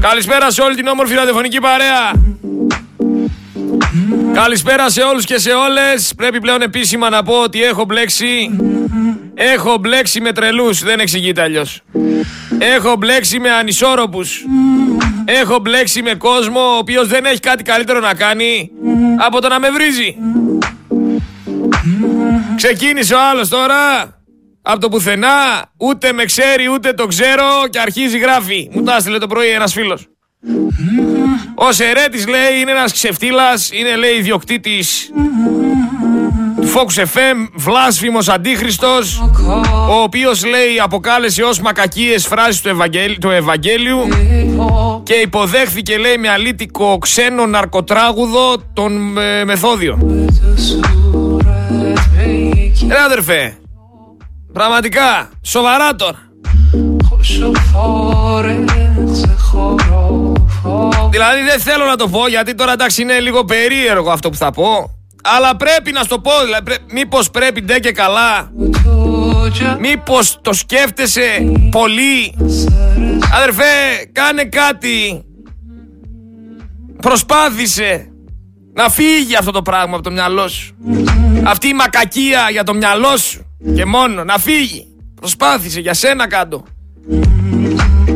Καλησπέρα σε όλη την όμορφη ραδιοφωνική παρέα. Καλησπέρα σε όλους και σε όλες. Πρέπει πλέον επίσημα να πω ότι έχω μπλέξει. Έχω μπλέξει με τρελούς. Δεν εξηγείται αλλιώς. Έχω μπλέξει με ανισόρροπους. Έχω μπλέξει με κόσμο ο οποίος δεν έχει κάτι καλύτερο να κάνει από το να με βρίζει. Ξεκίνησε ο άλλος τώρα από το πουθενά, ούτε με ξέρει ούτε το ξέρω και αρχίζει γράφει. Μου τα έστειλε το πρωί ένας φίλος. Ο Σερέτης λέει είναι ένας ξεφτύλας, είναι λέει ιδιοκτήτης του Focus FM, βλάσφημος αντίχριστος, ο οποίος λέει αποκάλεσε ως μακακίες φράσεις του, Ευαγγέλ, του Ευαγγέλιου και υποδέχθηκε λέει με αλήτικο ξένο ναρκοτράγουδο τον ε, Μεθόδιο. Ρε αδερφέ, πραγματικά, σοβαρά τώρα. Δηλαδή δεν θέλω να το πω γιατί τώρα εντάξει είναι λίγο περίεργο αυτό που θα πω. Αλλά πρέπει να στο πω, δηλαδή, πρέ... μήπως πρέπει ντε και καλά. Μήπως το σκέφτεσαι πολύ. Αδερφέ, κάνε κάτι. Προσπάθησε να φύγει αυτό το πράγμα από το μυαλό σου. Αυτή η μακακία για το μυαλό σου και μόνο να φύγει. Προσπάθησε για σένα κάτω.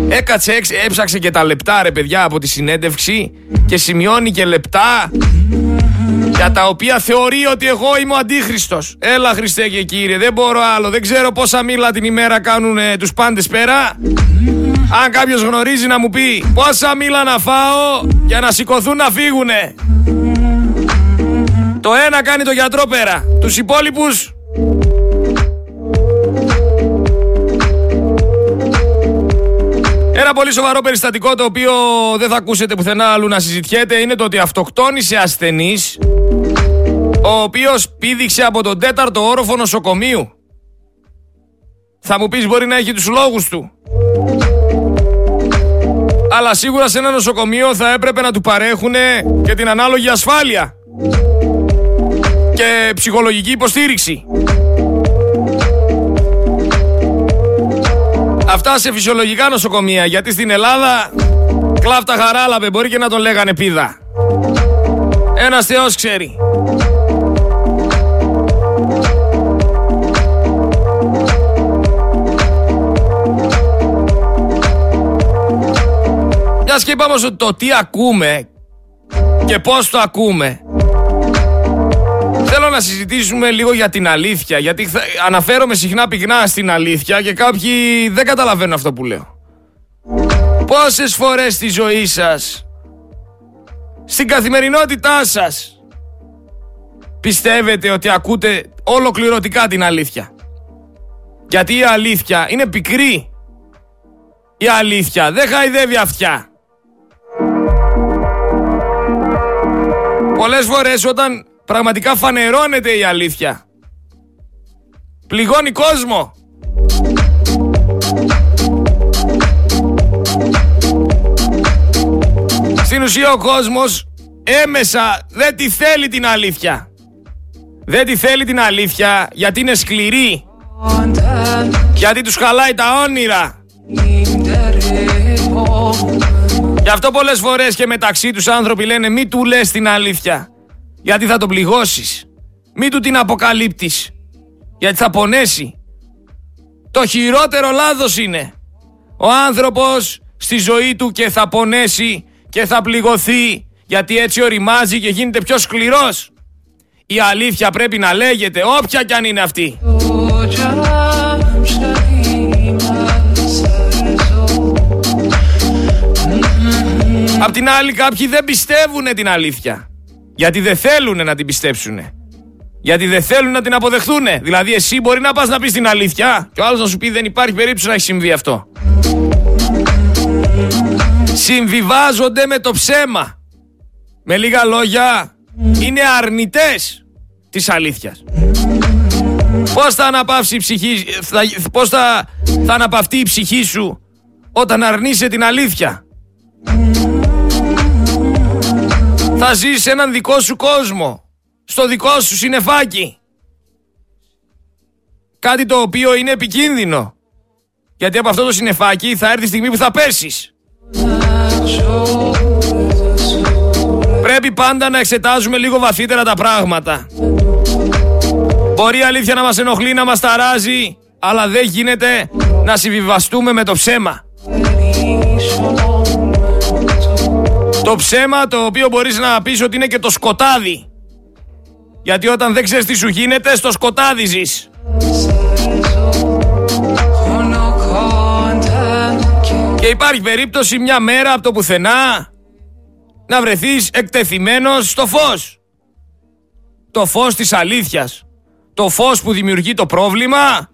Έκατσε, έψαξε και τα λεπτά ρε παιδιά από τη συνέντευξη και σημειώνει και λεπτά για τα οποία θεωρεί ότι εγώ είμαι ο αντίχριστος. Έλα Χριστέ και Κύριε, δεν μπορώ άλλο, δεν ξέρω πόσα μήλα την ημέρα κάνουν ε, τους πάντες πέρα. Αν κάποιος γνωρίζει να μου πει πόσα μήλα να φάω για να σηκωθούν να φύγουνε; Το ένα κάνει το γιατρό πέρα. Τους υπόλοιπους Ένα πολύ σοβαρό περιστατικό το οποίο δεν θα ακούσετε πουθενά αλλού να συζητιέται είναι το ότι αυτοκτόνησε ασθενής ο οποίος πήδηξε από τον τέταρτο όροφο νοσοκομείου. Θα μου πεις μπορεί να έχει τους λόγους του. Αλλά σίγουρα σε ένα νοσοκομείο θα έπρεπε να του παρέχουν και την ανάλογη ασφάλεια και ψυχολογική υποστήριξη. Αυτά σε φυσιολογικά νοσοκομεία, γιατί στην Ελλάδα κλάφτα χαράλαβε, μπορεί και να τον λέγανε πίδα. Ένας θεός ξέρει. Μιας και είπαμε ότι το τι ακούμε και πώς το ακούμε Θέλω να συζητήσουμε λίγο για την αλήθεια, γιατί αναφέρομαι συχνά πυκνά στην αλήθεια και κάποιοι δεν καταλαβαίνουν αυτό που λέω. Πόσες φορές στη ζωή σας, στην καθημερινότητά σας, πιστεύετε ότι ακούτε ολοκληρωτικά την αλήθεια; Γιατί η αλήθεια είναι πικρή. Η αλήθεια δεν χαϊδεύει αυτιά. Πολλές φορές όταν Πραγματικά φανερώνεται η αλήθεια. Πληγώνει κόσμο. Στην ουσία ο κόσμος έμεσα δεν τη θέλει την αλήθεια. Δεν τη θέλει την αλήθεια γιατί είναι σκληρή. Γιατί τους χαλάει τα όνειρα. Γι' αυτό πολλές φορές και μεταξύ τους άνθρωποι λένε μη του λες την αλήθεια γιατί θα τον πληγώσεις. Μην του την αποκαλύπτεις, γιατί θα πονέσει. Το χειρότερο λάθος είναι ο άνθρωπος στη ζωή του και θα πονέσει και θα πληγωθεί γιατί έτσι οριμάζει και γίνεται πιο σκληρός. Η αλήθεια πρέπει να λέγεται όποια κι αν είναι αυτή. Απ' την άλλη κάποιοι δεν πιστεύουν την αλήθεια. Γιατί δεν θέλουν να την πιστέψουν. Γιατί δεν θέλουν να την αποδεχθούν. Δηλαδή, εσύ μπορεί να πας να πεις την αλήθεια και ο άλλος να σου πει δεν υπάρχει περίπτωση να έχει συμβεί αυτό. Συμβιβάζονται με το ψέμα. Με λίγα λόγια, είναι αρνητές της αλήθειας. Πώς θα αναπαύσει η ψυχή, θα, πώς θα, θα αναπαυτεί η ψυχή σου όταν αρνείσαι την αλήθεια; Θα ζεις σε έναν δικό σου κόσμο. Στο δικό σου συνεφάκι. Κάτι το οποίο είναι επικίνδυνο. Γιατί από αυτό το συνεφάκι θα έρθει η στιγμή που θα πέσεις. Πρέπει πάντα να εξετάζουμε λίγο βαθύτερα τα πράγματα. Μπορεί η αλήθεια να μας ενοχλεί, να μας ταράζει, αλλά δεν γίνεται να συμβιβαστούμε με το ψέμα. Το ψέμα το οποίο μπορείς να πεις ότι είναι και το σκοτάδι. Γιατί όταν δεν ξέρεις τι σου γίνεται, στο σκοτάδι ζεις. Και υπάρχει περίπτωση μια μέρα από το πουθενά να βρεθείς εκτεθειμένος στο φως. Το φως της αλήθειας. Το φως που δημιουργεί το πρόβλημα.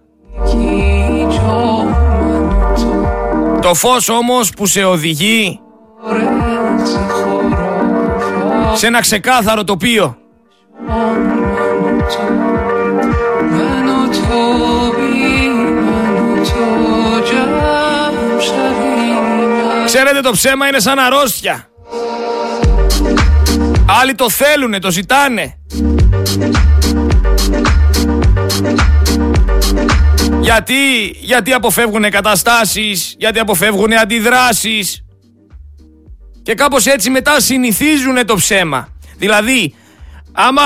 Το φως όμως που σε οδηγεί σε ένα ξεκάθαρο τοπίο. Ξέρετε το ψέμα είναι σαν αρρώστια. Άλλοι το θέλουνε, το ζητάνε. Γιατί, γιατί αποφεύγουν καταστάσεις, γιατί αποφεύγουν αντιδράσεις. Και κάπως έτσι μετά συνηθίζουν το ψέμα. Δηλαδή, άμα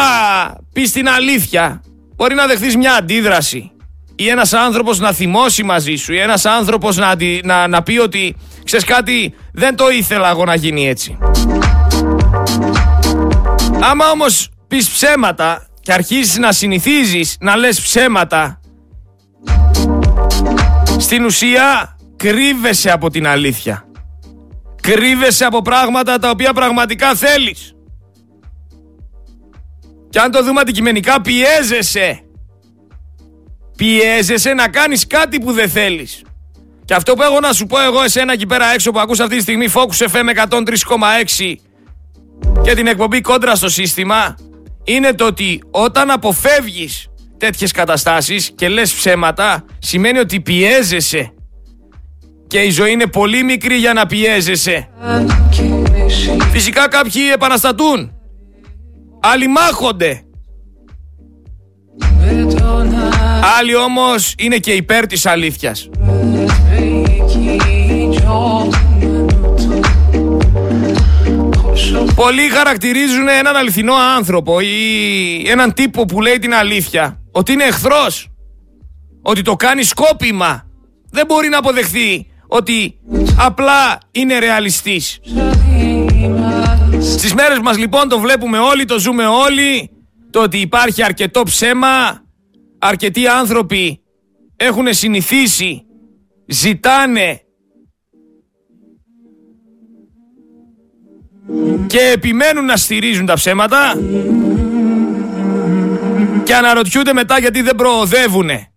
πεις την αλήθεια, μπορεί να δεχθείς μια αντίδραση. Ή ένας άνθρωπος να θυμώσει μαζί σου, ή ένας άνθρωπος να, να, να πει ότι, ξέρεις κάτι, δεν το ήθελα εγώ να γίνει έτσι. Άμα όμως πεις ψέματα και αρχίσεις να συνηθίζεις να λες ψέματα, στην ουσία κρύβεσαι από την αλήθεια. Κρύβεσαι από πράγματα τα οποία πραγματικά θέλεις. Και αν το δούμε αντικειμενικά πιέζεσαι. Πιέζεσαι να κάνεις κάτι που δεν θέλεις. Και αυτό που έχω να σου πω εγώ εσένα εκεί πέρα έξω που ακούς αυτή τη στιγμή Focus FM 103,6 και την εκπομπή κόντρα στο σύστημα είναι το ότι όταν αποφεύγεις τέτοιες καταστάσεις και λες ψέματα σημαίνει ότι πιέζεσαι και η ζωή είναι πολύ μικρή για να πιέζεσαι. Φυσικά κάποιοι επαναστατούν. Άλλοι μάχονται. Άλλοι όμως είναι και υπέρ της αλήθειας. Πολλοί χαρακτηρίζουν έναν αληθινό άνθρωπο ή έναν τύπο που λέει την αλήθεια ότι είναι εχθρός. Ότι το κάνει σκόπιμα. Δεν μπορεί να αποδεχθεί ότι απλά είναι ρεαλιστής. Στις μέρες μας λοιπόν το βλέπουμε όλοι, το ζούμε όλοι, το ότι υπάρχει αρκετό ψέμα, αρκετοί άνθρωποι έχουν συνηθίσει, ζητάνε και επιμένουν να στηρίζουν τα ψέματα και αναρωτιούνται μετά γιατί δεν προοδεύουνε.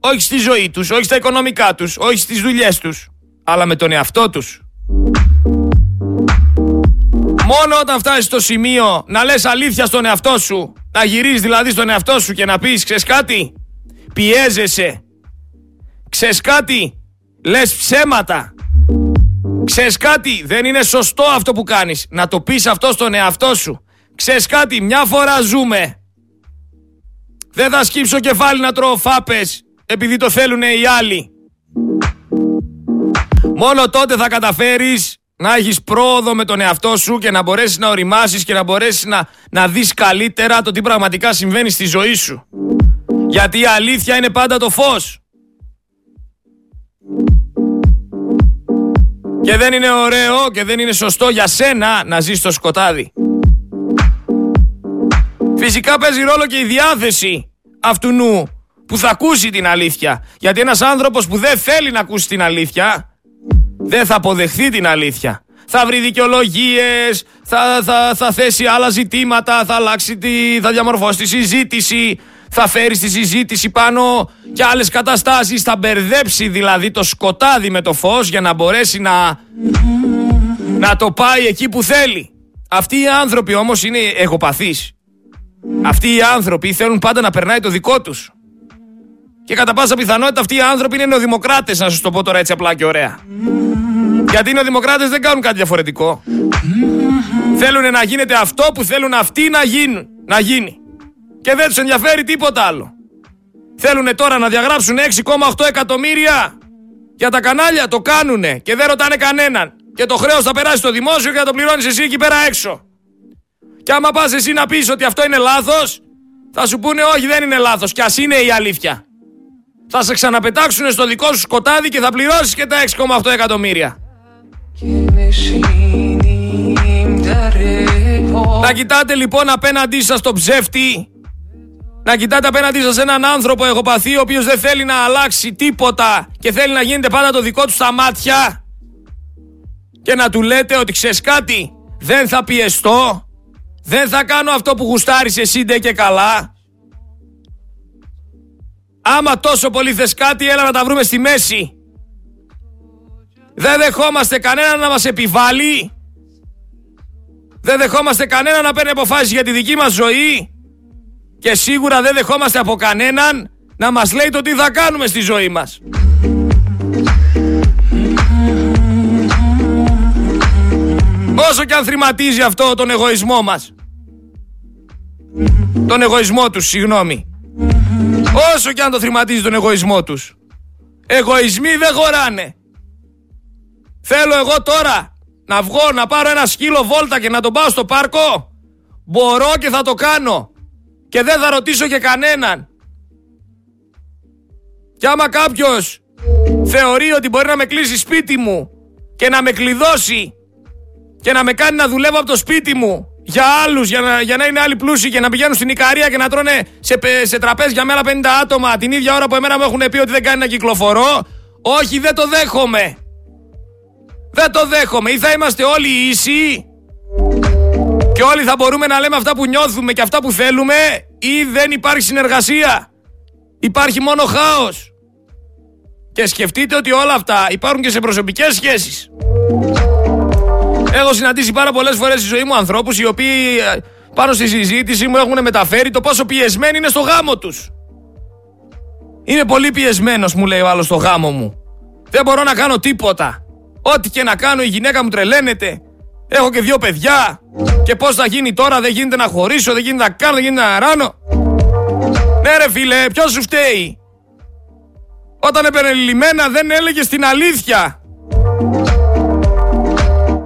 Όχι στη ζωή τους, όχι στα οικονομικά τους, όχι στις δουλειές τους, αλλά με τον εαυτό τους. Μόνο όταν φτάσεις στο σημείο να λες αλήθεια στον εαυτό σου, να γυρίζεις δηλαδή στον εαυτό σου και να πεις ξέρεις κάτι, πιέζεσαι, ξέρεις κάτι, λες ψέματα, ξέρεις κάτι, δεν είναι σωστό αυτό που κάνεις, να το πεις αυτό στον εαυτό σου. Ξέρεις κάτι, μια φορά ζούμε. Δεν θα σκύψω κεφάλι να τρώω φάπες επειδή το θέλουν οι άλλοι. Μόνο τότε θα καταφέρεις να έχεις πρόοδο με τον εαυτό σου και να μπορέσεις να οριμάσεις και να μπορέσεις να, να δεις καλύτερα το τι πραγματικά συμβαίνει στη ζωή σου. Γιατί η αλήθεια είναι πάντα το φως. Και δεν είναι ωραίο και δεν είναι σωστό για σένα να ζεις στο σκοτάδι. Φυσικά παίζει ρόλο και η διάθεση αυτού νου που θα ακούσει την αλήθεια. Γιατί ένας άνθρωπος που δεν θέλει να ακούσει την αλήθεια, δεν θα αποδεχθεί την αλήθεια. Θα βρει δικαιολογίες, θα, θα, θα θέσει άλλα ζητήματα, θα αλλάξει τη, θα διαμορφώσει τη συζήτηση, θα φέρει στη συζήτηση πάνω και άλλες καταστάσεις, θα μπερδέψει δηλαδή το σκοτάδι με το φως για να μπορέσει να, να το πάει εκεί που θέλει. Αυτοί οι άνθρωποι όμως είναι εγωπαθείς. Αυτοί οι άνθρωποι θέλουν πάντα να περνάει το δικό τους. Και κατά πάσα πιθανότητα αυτοί οι άνθρωποι είναι νεοδημοκράτες, να σας το πω τώρα έτσι απλά και ωραία. Γιατί οι νεοδημοκράτες δεν κάνουν κάτι διαφορετικό. Θέλουν να γίνεται αυτό που θέλουν αυτοί να, γίνουν, να γίνει. Και δεν τους ενδιαφέρει τίποτα άλλο. Θέλουν τώρα να διαγράψουν 6,8 εκατομμύρια για τα κανάλια. Το κάνουνε και δεν ρωτάνε κανέναν. Και το χρέος θα περάσει στο δημόσιο και θα το πληρώνεις εσύ εκεί πέρα έξω. Και άμα πας εσύ να πεις ότι αυτό είναι λάθος, θα σου πούνε όχι δεν είναι λάθος και ας είναι η αλήθεια. Θα σε ξαναπετάξουν στο δικό σου σκοτάδι και θα πληρώσεις και τα 6,8 εκατομμύρια. Να κοιτάτε λοιπόν απέναντί σας τον ψεύτη. Να κοιτάτε απέναντί σας έναν άνθρωπο εγωπαθή ο οποίος δεν θέλει να αλλάξει τίποτα και θέλει να γίνεται πάντα το δικό του στα μάτια. Και να του λέτε ότι ξέρεις κάτι δεν θα πιεστώ δεν θα κάνω αυτό που γουστάρεις εσύ ντε και καλά άμα τόσο πολύ θες κάτι έλα να τα βρούμε στη μέση δεν δεχόμαστε κανένα να μας επιβάλλει δεν δεχόμαστε κανένα να παίρνει αποφάσεις για τη δική μας ζωή και σίγουρα δεν δεχόμαστε από κανέναν να μας λέει το τι θα κάνουμε στη ζωή μας. Όσο και αν θρηματίζει αυτό τον εγωισμό μας. Τον εγωισμό τους, συγγνώμη. Όσο και αν το θρηματίζει τον εγωισμό τους. Εγωισμοί δεν χωράνε. Θέλω εγώ τώρα να βγω να πάρω ένα σκύλο βόλτα και να τον πάω στο πάρκο. Μπορώ και θα το κάνω και δεν θα ρωτήσω και κανέναν. Και άμα κάποιος θεωρεί ότι μπορεί να με κλείσει σπίτι μου και να με κλειδώσει και να με κάνει να δουλεύω από το σπίτι μου για άλλους, για να, για να είναι άλλοι πλούσιοι και να πηγαίνουν στην Ικαρία και να τρώνε σε, σε τραπέζια με άλλα 50 άτομα την ίδια ώρα που εμένα μου έχουν πει ότι δεν κάνει να κυκλοφορώ. Όχι, δεν το δέχομαι. Δεν το δέχομαι. Ή θα είμαστε όλοι ίσοι και όλοι θα μπορούμε να λέμε αυτά που νιώθουμε και αυτά που θέλουμε ή δεν υπάρχει συνεργασία. Υπάρχει μόνο χάος. Και σκεφτείτε ότι όλα αυτά υπάρχουν και σε προσωπικές σχέσεις. Έχω συναντήσει πάρα πολλές φορές στη ζωή μου ανθρώπους οι οποίοι ε, πάνω στη συζήτηση μου έχουν μεταφέρει το πόσο πιεσμένοι είναι στο γάμο τους. Είμαι πολύ πιεσμένος μου λέει ο άλλος στο γάμο μου. Δεν μπορώ να κάνω τίποτα. Ό,τι και να κάνω η γυναίκα μου τρελαίνεται. Έχω και δύο παιδιά. Και πώς θα γίνει τώρα, δεν γίνεται να χωρίσω, δεν γίνεται να κάνω, δεν γίνεται να ράνω. Ναι, ρε φίλε, ποιος σου φταίει; Όταν επενελειμμένα δεν έλεγε την αλήθεια.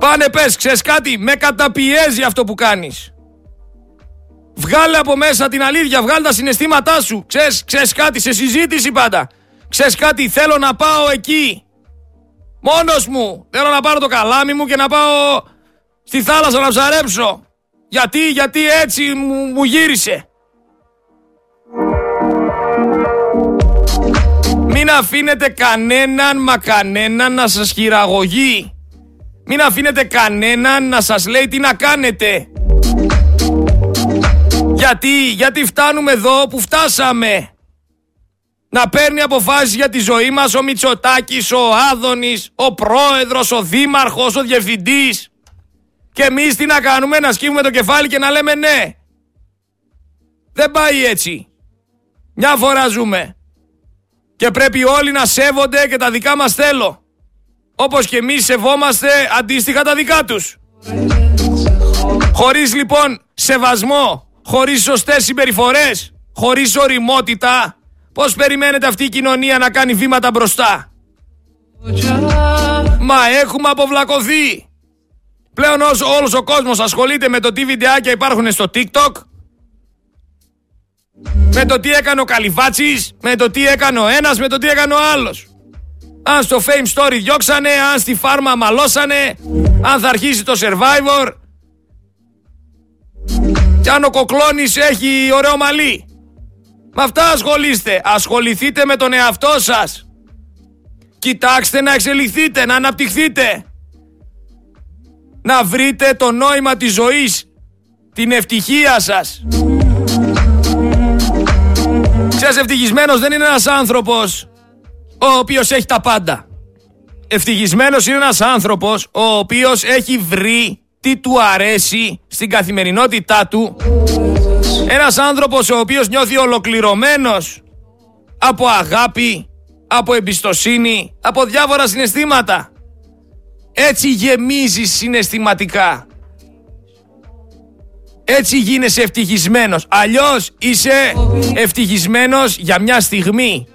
Πάνε πες, ξέρεις κάτι, με καταπιέζει αυτό που κάνεις. Βγάλε από μέσα την αλήθεια, βγάλε τα συναισθήματά σου. Ξέρεις, ξέρεις κάτι, σε συζήτηση πάντα. Ξέρεις κάτι, θέλω να πάω εκεί. Μόνος μου. Θέλω να πάρω το καλάμι μου και να πάω στη θάλασσα να ψαρέψω. Γιατί, γιατί έτσι μου, μου γύρισε. Μην αφήνετε κανέναν μα κανέναν να σας χειραγωγεί. Μην αφήνετε κανέναν να σας λέει τι να κάνετε. Γιατί, γιατί φτάνουμε εδώ που φτάσαμε. Να παίρνει αποφάσεις για τη ζωή μας ο Μητσοτάκης, ο Άδωνης, ο Πρόεδρος, ο Δήμαρχος, ο Διευθυντής. Και εμείς τι να κάνουμε, να σκύβουμε το κεφάλι και να λέμε ναι. Δεν πάει έτσι. Μια φορά ζούμε. Και πρέπει όλοι να σέβονται και τα δικά μας θέλω. Όπως και εμείς σεβόμαστε αντίστοιχα τα δικά τους. Χωρίς λοιπόν σεβασμό, χωρίς σωστές συμπεριφορές, χωρίς οριμότητα, πώς περιμένετε αυτή η κοινωνία να κάνει βήματα μπροστά; Μα έχουμε αποβλακωθεί. Πλέον όσο όλος ο κόσμος ασχολείται με το τι βιντεάκια υπάρχουν στο TikTok, με το τι έκανε ο Καλυβάτσης, με το τι έκανε ο ένας, με το τι έκανε ο άλλος. Αν στο Fame Story διώξανε, αν στη φάρμα μαλώσανε, αν θα αρχίσει το Survivor και αν ο Κοκλώνης έχει ωραίο μαλλί. Με αυτά ασχολείστε. Ασχοληθείτε με τον εαυτό σας. Κοιτάξτε να εξελιχθείτε, να αναπτυχθείτε να βρείτε το νόημα της ζωής, την ευτυχία σας. Ξέρεις, ευτυχισμένος δεν είναι ένας άνθρωπος ο οποίος έχει τα πάντα. Ευτυχισμένος είναι ένας άνθρωπος ο οποίος έχει βρει τι του αρέσει στην καθημερινότητά του. Ένας άνθρωπος ο οποίος νιώθει ολοκληρωμένος από αγάπη, από εμπιστοσύνη, από διάφορα συναισθήματα. Έτσι γεμίζεις συναισθηματικά. Έτσι γίνεσαι ευτυχισμένος. Αλλιώς είσαι ευτυχισμένος για μια στιγμή.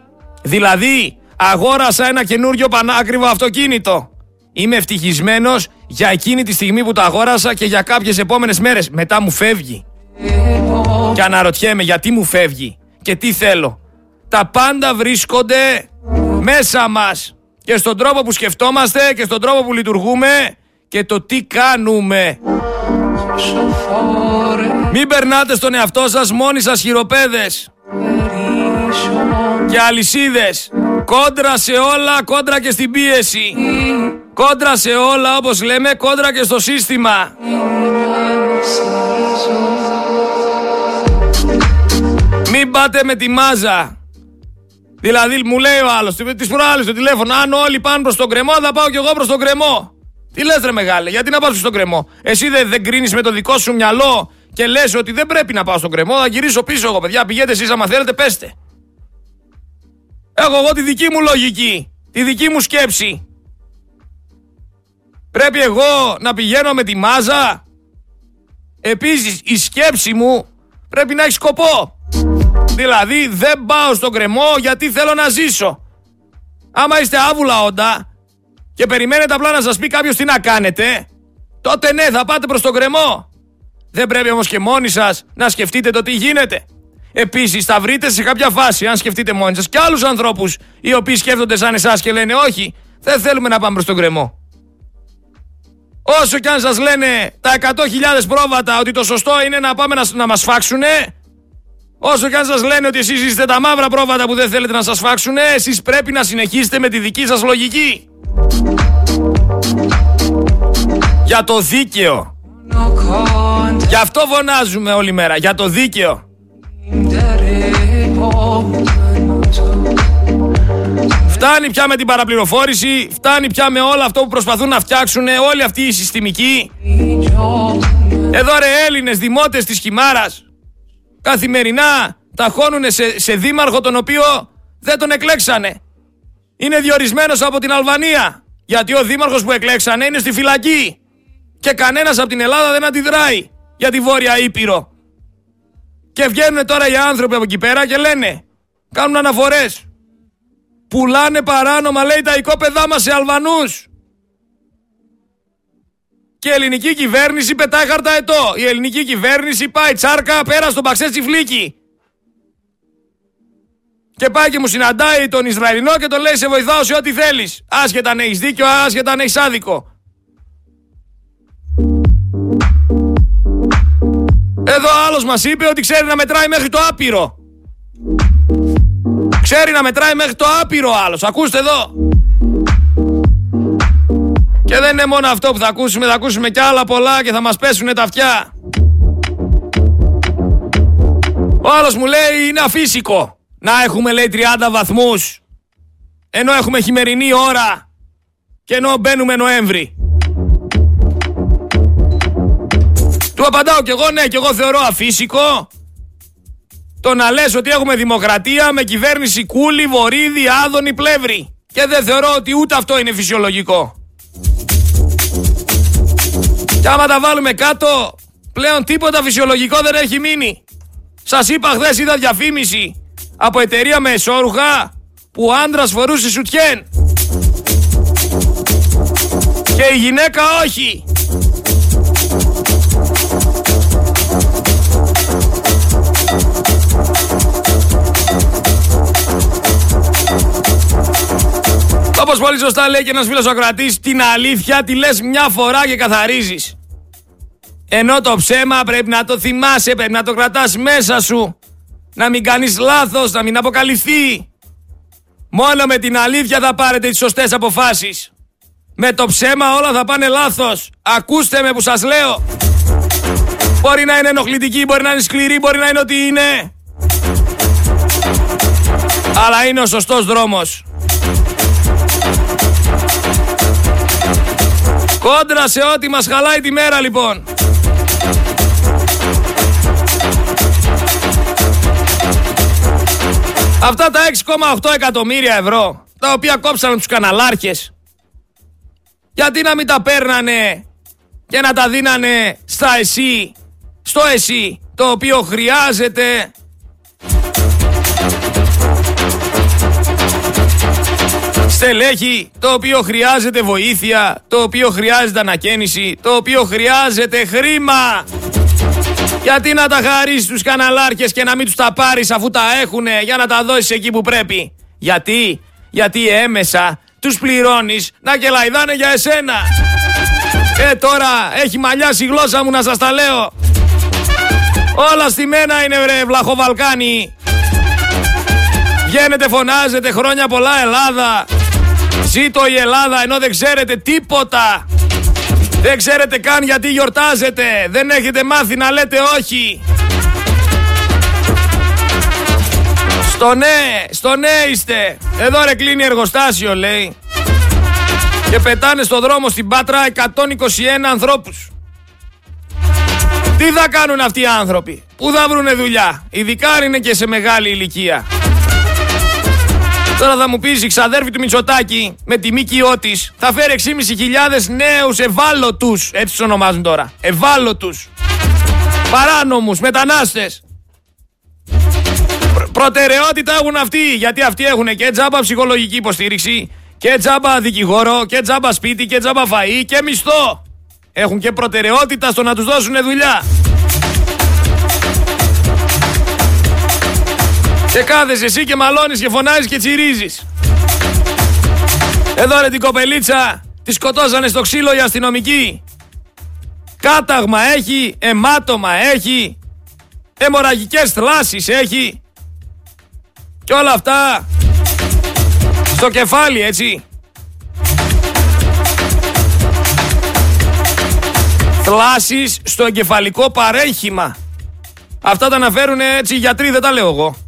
Δηλαδή, αγόρασα ένα καινούριο πανάκριβο αυτοκίνητο. Είμαι ευτυχισμένος για εκείνη τη στιγμή που το αγόρασα και για κάποιες επόμενες μέρες. Μετά μου φεύγει. Και αναρωτιέμαι γιατί μου φεύγει και τι θέλω. Τα πάντα βρίσκονται μέσα μας και στον τρόπο που σκεφτόμαστε και στον τρόπο που λειτουργούμε και το τι κάνουμε. Μην περνάτε στον εαυτό σας μόνοι σας χειροπέδες και αλυσίδες. Κόντρα σε όλα, κόντρα και στην πίεση. Κόντρα σε όλα, όπως λέμε, κόντρα και στο σύστημα. Μην πάτε με τη μάζα. Δηλαδή, μου λέει ο άλλος, τη προάλλη στο τηλέφωνο, αν όλοι πάνε προς τον κρεμό, θα πάω κι εγώ προς τον κρεμό. Τι λες, ρε μεγάλε, γιατί να πάω στον κρεμό; Εσύ δεν, δεν κρίνεις με το δικό σου μυαλό και λες ότι δεν πρέπει να πάω στον κρεμό, θα γυρίσω πίσω εγώ, παιδιά. Πηγαίνετε εσείς, άμα θέλετε, πέστε. Έχω εγώ τη δική μου λογική, τη δική μου σκέψη. Πρέπει εγώ να πηγαίνω με τη μάζα. Επίσης η σκέψη μου πρέπει να έχει σκοπό. Δηλαδή δεν πάω στον κρεμό γιατί θέλω να ζήσω. Άμα είστε άβουλα όντα και περιμένετε απλά να σας πει κάποιος τι να κάνετε, τότε ναι θα πάτε προς τον κρεμό. Δεν πρέπει όμως και μόνοι σας να σκεφτείτε το τι γίνεται. Επίσης θα βρείτε σε κάποια φάση, αν σκεφτείτε μόνοι σας, και άλλους ανθρώπους οι οποίοι σκέφτονται σαν εσάς και λένε όχι, δεν θέλουμε να πάμε προς τον κρεμό. Όσο κι αν σας λένε τα 100.000 πρόβατα ότι το σωστό είναι να πάμε να, να μας φάξουνε, όσο κι αν σας λένε ότι εσείς είστε τα μαύρα πρόβατα που δεν θέλετε να σας φάξουνε, εσείς πρέπει να συνεχίσετε με τη δική σας λογική. Για το δίκαιο. Γι' αυτό φωνάζουμε όλη μέρα, για το δίκαιο. Φτάνει πια με την παραπληροφόρηση, φτάνει πια με όλο αυτό που προσπαθούν να φτιάξουν όλοι αυτοί οι συστημικοί. Εδώ ρε Έλληνες δημότες της Χιμάρας καθημερινά ταχώνουν σε, σε δήμαρχο τον οποίο δεν τον εκλέξανε. Είναι διορισμένος από την Αλβανία γιατί ο δήμαρχος που εκλέξανε είναι στη φυλακή και κανένας από την Ελλάδα δεν αντιδράει για τη Βόρεια Ήπειρο. Και βγαίνουν τώρα οι άνθρωποι από εκεί πέρα και λένε, κάνουν αναφορές. Πουλάνε παράνομα λέει τα οικόπεδά μας σε Αλβανούς. Και η ελληνική κυβέρνηση πετάει χαρταετό. Η ελληνική κυβέρνηση πάει τσάρκα πέρα στον Παξέ Τσιφλίκη. Και πάει και μου συναντάει τον Ισραηλινό και τον λέει σε βοηθάω σε ό,τι θέλεις. Άσχετα αν έχεις δίκιο, άσχετα αν έχεις άδικο. Εδώ άλλος μας είπε ότι ξέρει να μετράει μέχρι το άπειρο. Ξέρει να μετράει μέχρι το άπειρο άλλος. Ακούστε εδώ. Και δεν είναι μόνο αυτό που θα ακούσουμε, θα ακούσουμε κι άλλα πολλά και θα μας πέσουνε τα αυτιά. Ο άλλος μου λέει είναι αφύσικο. Να έχουμε λέει 30 βαθμούς. Ενώ έχουμε χειμερινή ώρα. Και ενώ μπαίνουμε Νοέμβρη. Του απαντάω κι εγώ ναι, κι εγώ θεωρώ αφύσικο το να λες ότι έχουμε δημοκρατία με κυβέρνηση κούλη, βορύδι, άδωνη, πλεύρη. Και δεν θεωρώ ότι ούτε αυτό είναι φυσιολογικό. Και άμα τα βάλουμε κάτω, πλέον τίποτα φυσιολογικό δεν έχει μείνει. Σας είπα χθες είδα διαφήμιση από εταιρεία με εσώρουχα που ο άντρας φορούσε σουτιέν. Και η γυναίκα όχι. Όπως πολύ σωστά λέει και ένας φίλος ακροατής, την αλήθεια τη λες μια φορά και καθαρίζεις. Ενώ το ψέμα πρέπει να το θυμάσαι, πρέπει να το κρατάς μέσα σου. Να μην κάνεις λάθος, να μην αποκαλυφθεί. Μόνο με την αλήθεια θα πάρετε τις σωστές αποφάσεις. Με το ψέμα όλα θα πάνε λάθος. Ακούστε με που σας λέω. Μπορεί να είναι ενοχλητική, μπορεί να είναι σκληρή, μπορεί να είναι ό,τι είναι. Αλλά είναι ο σωστός δρόμος. Κόντρα σε ό,τι μας χαλάει τη μέρα λοιπόν. Αυτά τα 6,8 εκατομμύρια ευρώ τα οποία κόψανε τους καναλάρχες γιατί να μην τα παίρνανε και να τα δίνανε στα εσύ, στο εσύ το οποίο χρειάζεται στελέχη το οποίο χρειάζεται βοήθεια, το οποίο χρειάζεται ανακαίνιση, το οποίο χρειάζεται χρήμα. Γιατί να τα χαρίσει στους καναλάρχες και να μην τους τα πάρεις αφού τα έχουνε για να τα δώσεις εκεί που πρέπει; Γιατί, γιατί έμεσα τους πληρώνεις να κελαϊδάνε για εσένα. Ε τώρα έχει μαλλιάσει η γλώσσα μου να σας τα λέω. Όλα στη μένα είναι βρε βλαχοβαλκάνι. Βγαίνετε φωνάζετε χρόνια πολλά Ελλάδα. Ζήτω η Ελλάδα ενώ δεν ξέρετε τίποτα. Δεν ξέρετε καν γιατί γιορτάζετε. Δεν έχετε μάθει να λέτε όχι. Στο ναι, στο ναι είστε. Εδώ ρε κλείνει εργοστάσιο λέει. Και πετάνε στο δρόμο στην Πάτρα 121 ανθρώπους. Τι θα κάνουν αυτοί οι άνθρωποι; Πού θα βρουνε δουλειά; Ειδικά αν είναι και σε μεγάλη ηλικία. Τώρα θα μου πεις η ξαδέρφη του Μητσοτάκη με τη ΜΚΟ τη θα φέρει 6.500 νέους ευάλωτους. Έτσι τους ονομάζουν τώρα. Ευάλωτους. Παράνομους, μετανάστες. Προτεραιότητα έχουν αυτοί. Γιατί αυτοί έχουν και τζάμπα ψυχολογική υποστήριξη και τζάμπα δικηγόρο και τζάμπα σπίτι και τζάμπα φαΐ και μισθό. Έχουν και προτεραιότητα στο να τους δώσουν δουλειά. Και κάθεσαι εσύ και μαλώνεις και φωνάζεις και τσιρίζεις. Εδώ ρε την κοπελίτσα τη σκοτώσανε στο ξύλο οι αστυνομικοί. Κάταγμα έχει, αιμάτωμα έχει, αιμορραγικές θλάσεις έχει. Και όλα αυτά στο κεφάλι έτσι. Θλάσεις στο εγκεφαλικό παρέχημα. Αυτά τα αναφέρουν έτσι οι γιατροί, δεν τα λέω εγώ.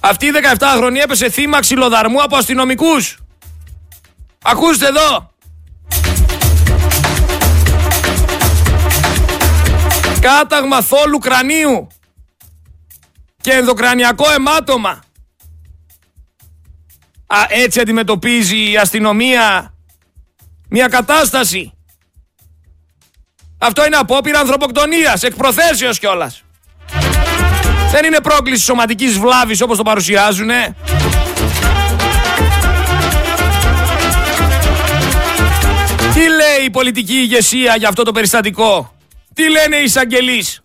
Αυτή η 17χρονη έπεσε θύμα ξυλοδαρμού από αστυνομικούς. Ακούστε εδώ. Κάταγμα θόλου κρανίου και ενδοκρανιακό αιμάτωμα. Α, έτσι αντιμετωπίζει η αστυνομία μια κατάσταση. Αυτό είναι απόπειρα ανθρωποκτονίας, εκ προθέσεως κιόλας. Δεν είναι πρόκληση σωματικής βλάβης όπως το παρουσιάζουνε. Τι λέει η πολιτική ηγεσία για αυτό το περιστατικό; Τι λένε οι εισαγγελείς;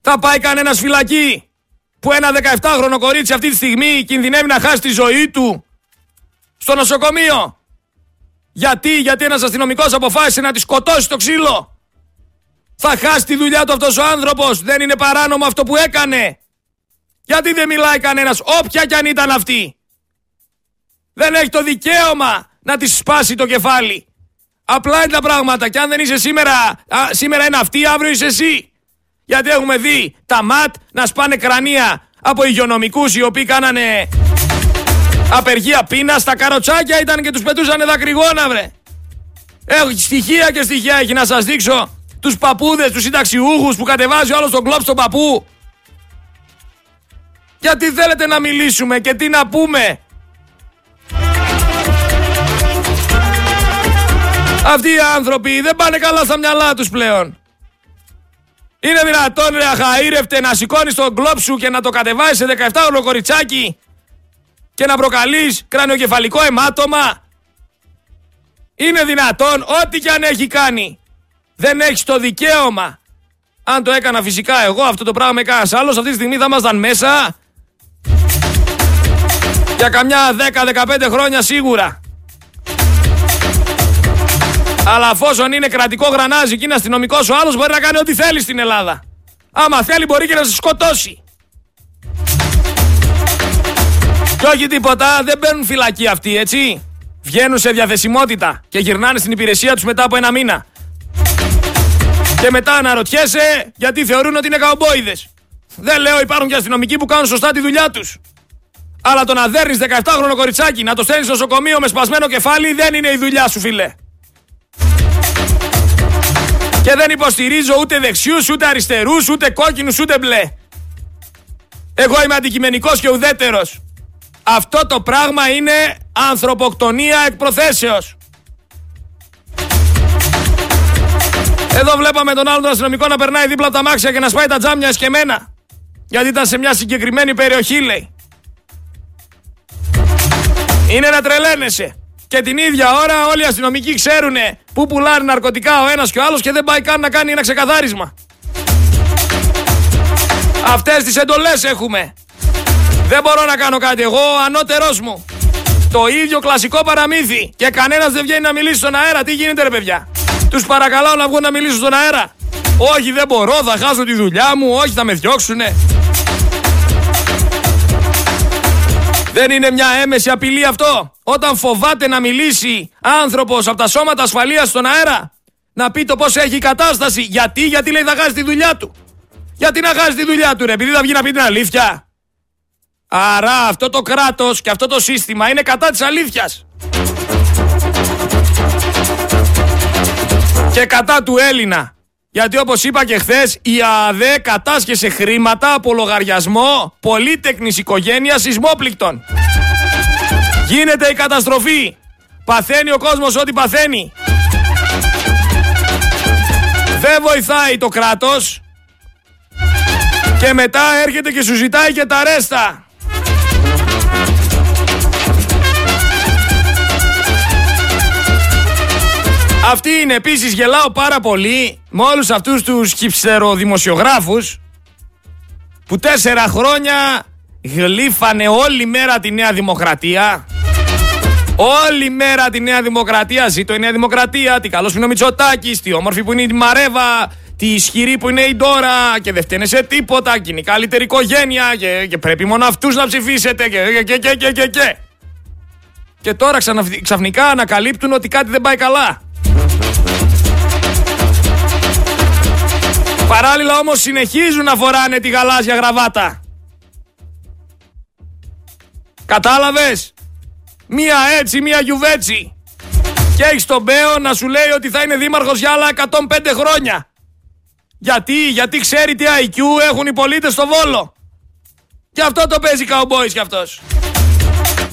Θα πάει κανένας φυλακή που ένα 17χρονο κορίτσι αυτή τη στιγμή κινδυνεύει να χάσει τη ζωή του στο νοσοκομείο; Γιατί, γιατί ένας αστυνομικός αποφάσισε να τη σκοτώσει στο ξύλο; Θα χάσει τη δουλειά του αυτός ο άνθρωπος. Δεν είναι παράνομο αυτό που έκανε. Γιατί δεν μιλάει κανένας, όποια κι αν ήταν αυτή. Δεν έχει το δικαίωμα να τη σπάσει το κεφάλι. Απλά είναι τα πράγματα. Και αν δεν είσαι σήμερα, α, σήμερα είναι αυτή, αύριο είσαι εσύ. Γιατί έχουμε δει τα ΜΑΤ να σπάνε κρανία από υγειονομικούς οι οποίοι κάνανε απεργία πείνας. Στα καροτσάκια ήταν και τους πετούσαν δακρυγόνα, βρε. Έχω στοιχεία και στοιχεία έχει να σας δείξω τους παππούδες, τους συνταξιούχους που κατεβάζει όλο τον κλόπ στον παππού. Γιατί θέλετε να μιλήσουμε και τι να πούμε; Αυτοί οι άνθρωποι δεν πάνε καλά στα μυαλά τους πλέον. Είναι δυνατόν ρε αχαήρευτε να σηκώνεις τον κλόπ σου και να το κατεβάζει σε 17 κοριτσάκι και να προκαλείς κρανιοκεφαλικό αιμάτωμα. Είναι δυνατόν ό,τι και αν έχει κάνει. Δεν έχεις το δικαίωμα. Αν το έκανα φυσικά εγώ αυτό το πράγμα με κανένα άλλος, αυτή τη στιγμή θα ήμασταν μέσα. Για καμιά 10-15 χρόνια σίγουρα. Αλλά αφόσον είναι κρατικό γρανάζι και είναι αστυνομικός ο άλλος, μπορεί να κάνει ό,τι θέλει στην Ελλάδα. Άμα θέλει, μπορεί και να σε σκοτώσει. Και όχι τίποτα, δεν μπαίνουν φυλακή αυτοί, έτσι. Βγαίνουν σε διαθεσιμότητα και γυρνάνε στην υπηρεσία τους μετά από ένα μήνα. Και μετά αναρωτιέσαι γιατί θεωρούν ότι είναι καομπόιδες. Δεν λέω υπάρχουν και αστυνομικοί που κάνουν σωστά τη δουλειά τους. Αλλά το να δέρνεις 17χρονο κοριτσάκι να το στέλνεις στο νοσοκομείο με σπασμένο κεφάλι δεν είναι η δουλειά σου, φίλε. Και δεν υποστηρίζω ούτε δεξιούς, ούτε αριστερούς, ούτε κόκκινους, ούτε μπλε. Εγώ είμαι αντικειμενικός και ουδέτερος. Αυτό το πράγμα είναι ανθρωποκτονία εκ προθέσεως. Εδώ βλέπαμε τον άλλον αστυνομικό να περνάει δίπλα από τα μάξια και να σπάει τα τζάμια εσκεμένα. Γιατί ήταν σε μια συγκεκριμένη περιοχή, λέει. Είναι να τρελαίνεσαι. Και την ίδια ώρα όλοι οι αστυνομικοί ξέρουν πού πουλάνε ναρκωτικά ο ένας και ο άλλος και δεν πάει καν να κάνει ένα ξεκαθάρισμα. Αυτές τις εντολές έχουμε. Δεν μπορώ να κάνω κάτι εγώ, ο ανώτερός μου. Το ίδιο κλασικό παραμύθι. Και κανένας δεν βγαίνει να μιλήσει στον αέρα. Τι γίνεται ρε παιδιά; Τους παρακαλάω να βγουν να μιλήσουν στον αέρα. Όχι δεν μπορώ, θα χάσω τη δουλειά μου, όχι θα με διώξουνε. Δεν είναι μια έμεση απειλή αυτό. Όταν φοβάται να μιλήσει άνθρωπος από τα σώματα ασφαλείας στον αέρα. Να πει το πώς έχει η κατάσταση. Γιατί, γιατί λέει θα χάσει τη δουλειά του. Γιατί να χάσει τη δουλειά του ρε, επειδή θα βγει να πει την αλήθεια. Άρα αυτό το κράτος και αυτό το σύστημα είναι κατά της αλήθειας. Και κατά του Έλληνα. Γιατί όπως είπα και χθες, η ΑΔΕ κατάσχεσε χρήματα από λογαριασμό πολύτεκνης οικογένειας σεισμόπληκτων. Γίνεται η καταστροφή. Παθαίνει ο κόσμος ό,τι παθαίνει. Δεν βοηθάει το κράτος. Και μετά έρχεται και σου ζητάει και τα ρέστα. Αυτή είναι επίσης γελάω πάρα πολύ με όλους αυτούς τους χυψεροδημοσιογράφους που τέσσερα χρόνια γλύφανε όλη μέρα τη Νέα Δημοκρατία. Όλη μέρα τη Νέα Δημοκρατία. Ζήτω η Νέα Δημοκρατία. Τι καλό που είναι ο Μητσοτάκης. Τι όμορφη που είναι η Μαρέβα. Τι ισχυρή που είναι η Ντόρα. Και δεν φταίνε σε τίποτα. Και είναι η καλύτερη οικογένεια. Και, και πρέπει μόνο αυτούς να ψηφίσετε. Και, και, και, και, και, και. Και τώρα ξαφνικά ανακαλύπτουν ότι κάτι δεν πάει καλά. Παράλληλα όμως συνεχίζουν να φοράνε τη γαλάζια γραβάτα. Κατάλαβες; Μία έτσι, μία γιουβέτσι. Και έχεις τον Μπέο να σου λέει ότι θα είναι δήμαρχος για άλλα 105 χρόνια. Γιατί, γιατί ξέρει τι IQ έχουν οι πολίτες στο Βόλο. Και αυτό το παίζει καουμπόης κι αυτός.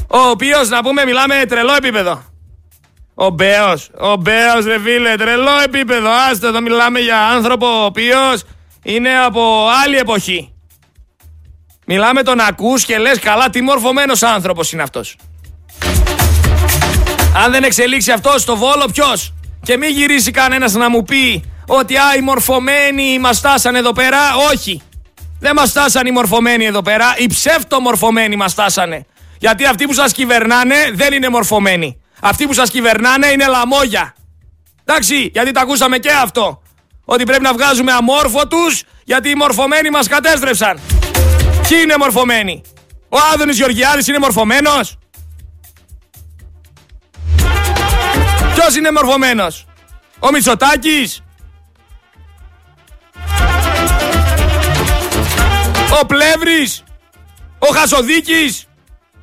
Ο οποίος, να πούμε, μιλάμε τρελό επίπεδο. Ο Μπέος, ο Μπέος, ρε φίλε, τρελό επίπεδο. Άστε, εδώ μιλάμε για άνθρωπο ο οποίος είναι από άλλη εποχή. Μιλάμε τον ακούς και λες καλά τι μορφωμένος άνθρωπος είναι αυτός. Αν δεν εξελίξει αυτό στο βόλο, ποιος; Και μην γυρίσει κανένας να μου πει ότι α, οι μορφωμένοι μας στάσαν εδώ πέρα. Όχι. Δεν μας στάσαν οι μορφωμένοι εδώ πέρα. Οι ψεύτομορφωμένοι μας στάσανε. Γιατί αυτοί που σας κυβερνάνε δεν είναι μορφωμένοι. Αυτοί που σας κυβερνάνε είναι λαμόγια. Εντάξει, γιατί τα ακούσαμε και αυτό. Ότι πρέπει να βγάζουμε αμόρφωτους γιατί οι μορφωμένοι μας κατέστρεψαν. Ποιοι είναι μορφωμένοι; Ο Άδωνης Γεωργιάδης είναι μορφωμένος. Ποιος είναι μορφωμένος; Ο Μητσοτάκης. Ο Πλεύρης. Ο Χασοδίκης.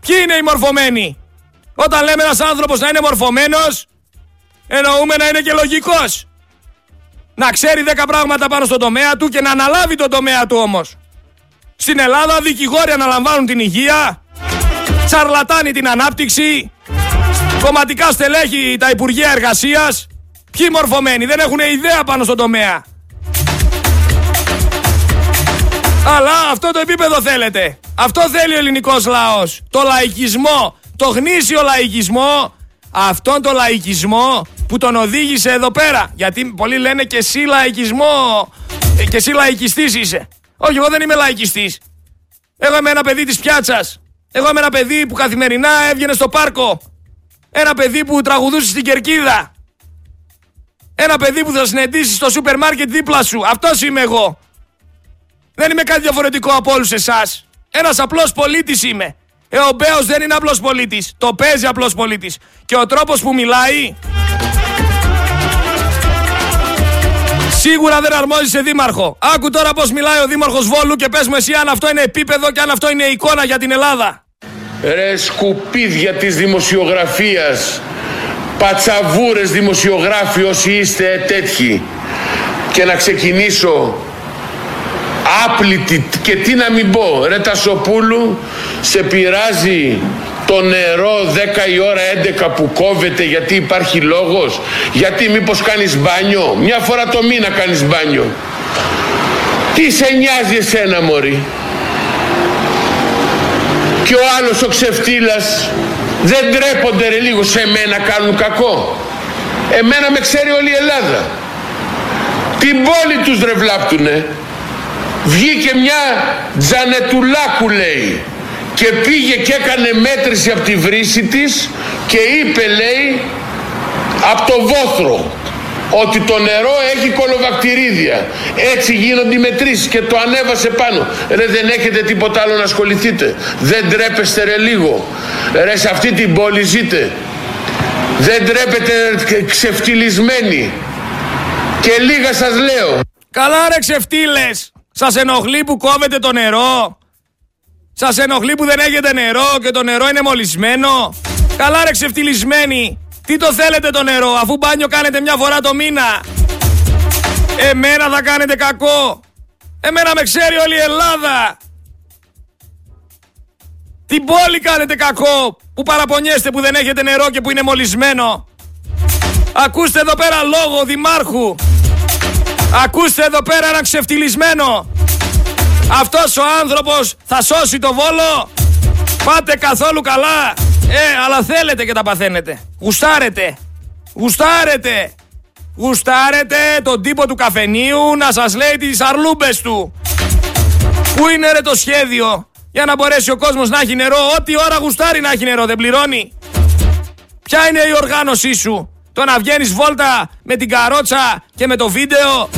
Ποιοι είναι οι μορφωμένοι; Όταν λέμε ένας άνθρωπος να είναι μορφωμένος, εννοούμε να είναι και λογικός. Να ξέρει 10 πράγματα πάνω στον τομέα του και να αναλάβει τον τομέα του όμως. Στην Ελλάδα δικηγόροι αναλαμβάνουν την υγεία, τσαρλατάνει την ανάπτυξη, κομματικά στελέχη τα Υπουργεία Εργασίας. Ποιοι μορφωμένοι δεν έχουν ιδέα πάνω στον τομέα. Αλλά αυτό το επίπεδο θέλετε. Αυτό θέλει ο ελληνικός λαός. Το λαϊκισμό το γνήσιο λαϊκισμό, αυτόν τον λαϊκισμό που τον οδήγησε εδώ πέρα. Γιατί πολλοί λένε και εσύ λαϊκισμό, ε, και εσύ λαϊκιστής είσαι. Όχι, εγώ δεν είμαι λαϊκιστής. Εγώ είμαι ένα παιδί της πιάτσας. Εγώ είμαι ένα παιδί που καθημερινά έβγαινε στο πάρκο. Ένα παιδί που τραγουδούσε στην κερκίδα. Ένα παιδί που θα συναντήσει στο σούπερ μάρκετ δίπλα σου. Αυτός είμαι εγώ. Δεν είμαι κάτι διαφορετικό από όλους εσάς. Ένας απλός πολίτης είμαι. Ε, ο Μπέος δεν είναι απλός πολίτης. Το παίζει απλός πολίτης. Και ο τρόπος που μιλάει... Σίγουρα δεν αρμόζει σε δήμαρχο. Άκου τώρα πώς μιλάει ο δήμαρχος Βόλου και πες μου εσύ αν αυτό είναι επίπεδο και αν αυτό είναι εικόνα για την Ελλάδα. Ρε σκουπίδια της δημοσιογραφίας. Πατσαβούρες δημοσιογράφοι όσοι είστε τέτοιοι. Και να ξεκινήσω άπλητη και τι να μην πω ρε Τασοπούλου σε πειράζει το νερό 10 η ώρα 11 που κόβεται γιατί υπάρχει λόγος γιατί μήπως κάνεις μπάνιο; Μια φορά το μήνα κάνεις μπάνιο τι σε νοιάζει εσένα μωρή; Και ο άλλος ο ξεφτύλας Δεν ντρέπονται ρε λίγο σε μένα κάνουν κακό. Εμένα με ξέρει όλη η Ελλάδα. Την πόλη τους ρε βλάπτουνε. Βγήκε μια Τζανετουλάκου λέει και πήγε και έκανε μέτρηση από τη βρύση της και είπε λέει από το βόθρο ότι το νερό έχει κολοβακτηρίδια. Έτσι γίνονται οι μετρήσεις και το ανέβασε πάνω. Ρε δεν έχετε τίποτα άλλο να ασχοληθείτε. Δεν τρέπεστε ρε λίγο. Ρε σε αυτή την πόλη ζείτε. Δεν τρέπετε ξεφτυλισμένοι. Και λίγα σας λέω. Καλά ρε ξεφτύλες. Σας ενοχλεί που κόβετε το νερό; Σας ενοχλεί που δεν έχετε νερό και το νερό είναι μολυσμένο; Καλά ρε ξεφτυλισμένοι. Τι το θέλετε το νερό, αφού μπάνιο κάνετε μια φορά το μήνα; Εμένα θα κάνετε κακό. Εμένα με ξέρει όλη η Ελλάδα. Την πόλη κάνετε κακό που παραπονιέστε που δεν έχετε νερό και που είναι μολυσμένο. Ακούστε εδώ πέρα λόγο δημάρχου. Ακούστε εδώ πέρα ένα ξεφτυλισμένο. Αυτός ο άνθρωπος θα σώσει το Βόλο. Πάτε καθόλου καλά. Ε, αλλά θέλετε και τα παθαίνετε. Γουστάρετε. Γουστάρετε. Γουστάρετε τον τύπο του καφενείου να σας λέει τις αρλούμπες του. Πού είναι ρε το σχέδιο; Για να μπορέσει ο κόσμος να έχει νερό. Ό,τι ώρα γουστάρει να έχει νερό δεν πληρώνει. Ποια είναι η οργάνωσή σου; Το να βγαίνεις βόλτα με την καρότσα και με το βίντεο;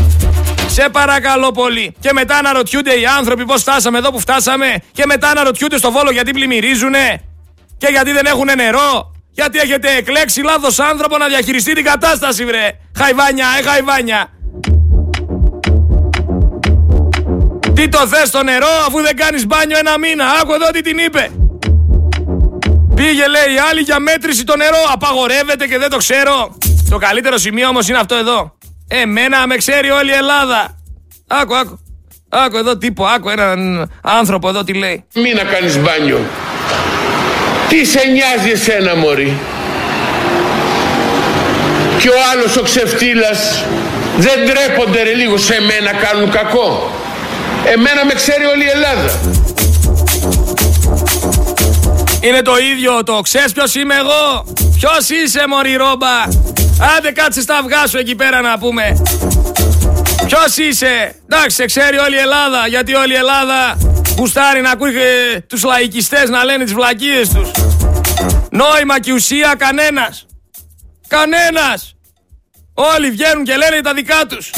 Σε παρακαλώ πολύ. Και μετά να ρωτιούνται οι άνθρωποι πώς φτάσαμε εδώ που φτάσαμε. Και μετά να ρωτιούνται στο Βόλο γιατί πλημμυρίζουνε. Και γιατί δεν έχουν νερό. Γιατί έχετε εκλέξει λάθος άνθρωπο να διαχειριστεί την κατάσταση βρε. Χαϊβάνια, ε χαϊβάνια. Τι το θες το νερό αφού δεν κάνεις μπάνιο ένα μήνα. Άκου εδώ τι την είπε. Πήγε λέει άλλη για μέτρηση το νερό. Απαγορεύεται και δεν το ξέρω. Το καλύτερο σημείο όμως είναι αυτό εδώ. Εμένα με ξέρει όλη η Ελλάδα. Άκου, άκου. Άκου εδώ τύπο, άκου έναν άνθρωπο εδώ τι λέει. Μην να κάνεις μπάνιο. Τι σε νοιάζει εσένα μωρή; Και ο άλλος ο ξεφτύλας δεν τρέπονται ρε λίγο σε μένα κάνουν κακό. Εμένα με ξέρει όλη η Ελλάδα. Είναι το ίδιο το ξέρεις ποιος είμαι εγώ; Ποιος είσαι μωρή ρόμπα; Άντε κάτσε στα αυγά σου εκεί πέρα να πούμε. Ποιος είσαι; Εντάξει σε ξέρει όλη η Ελλάδα. Γιατί όλη η Ελλάδα γουστάρει να ακούει και τους λαϊκιστές να λένε τις βλακίες τους. Νόημα και ουσία κανένας. Κανένας. Όλοι βγαίνουν και λένε τα δικά τους.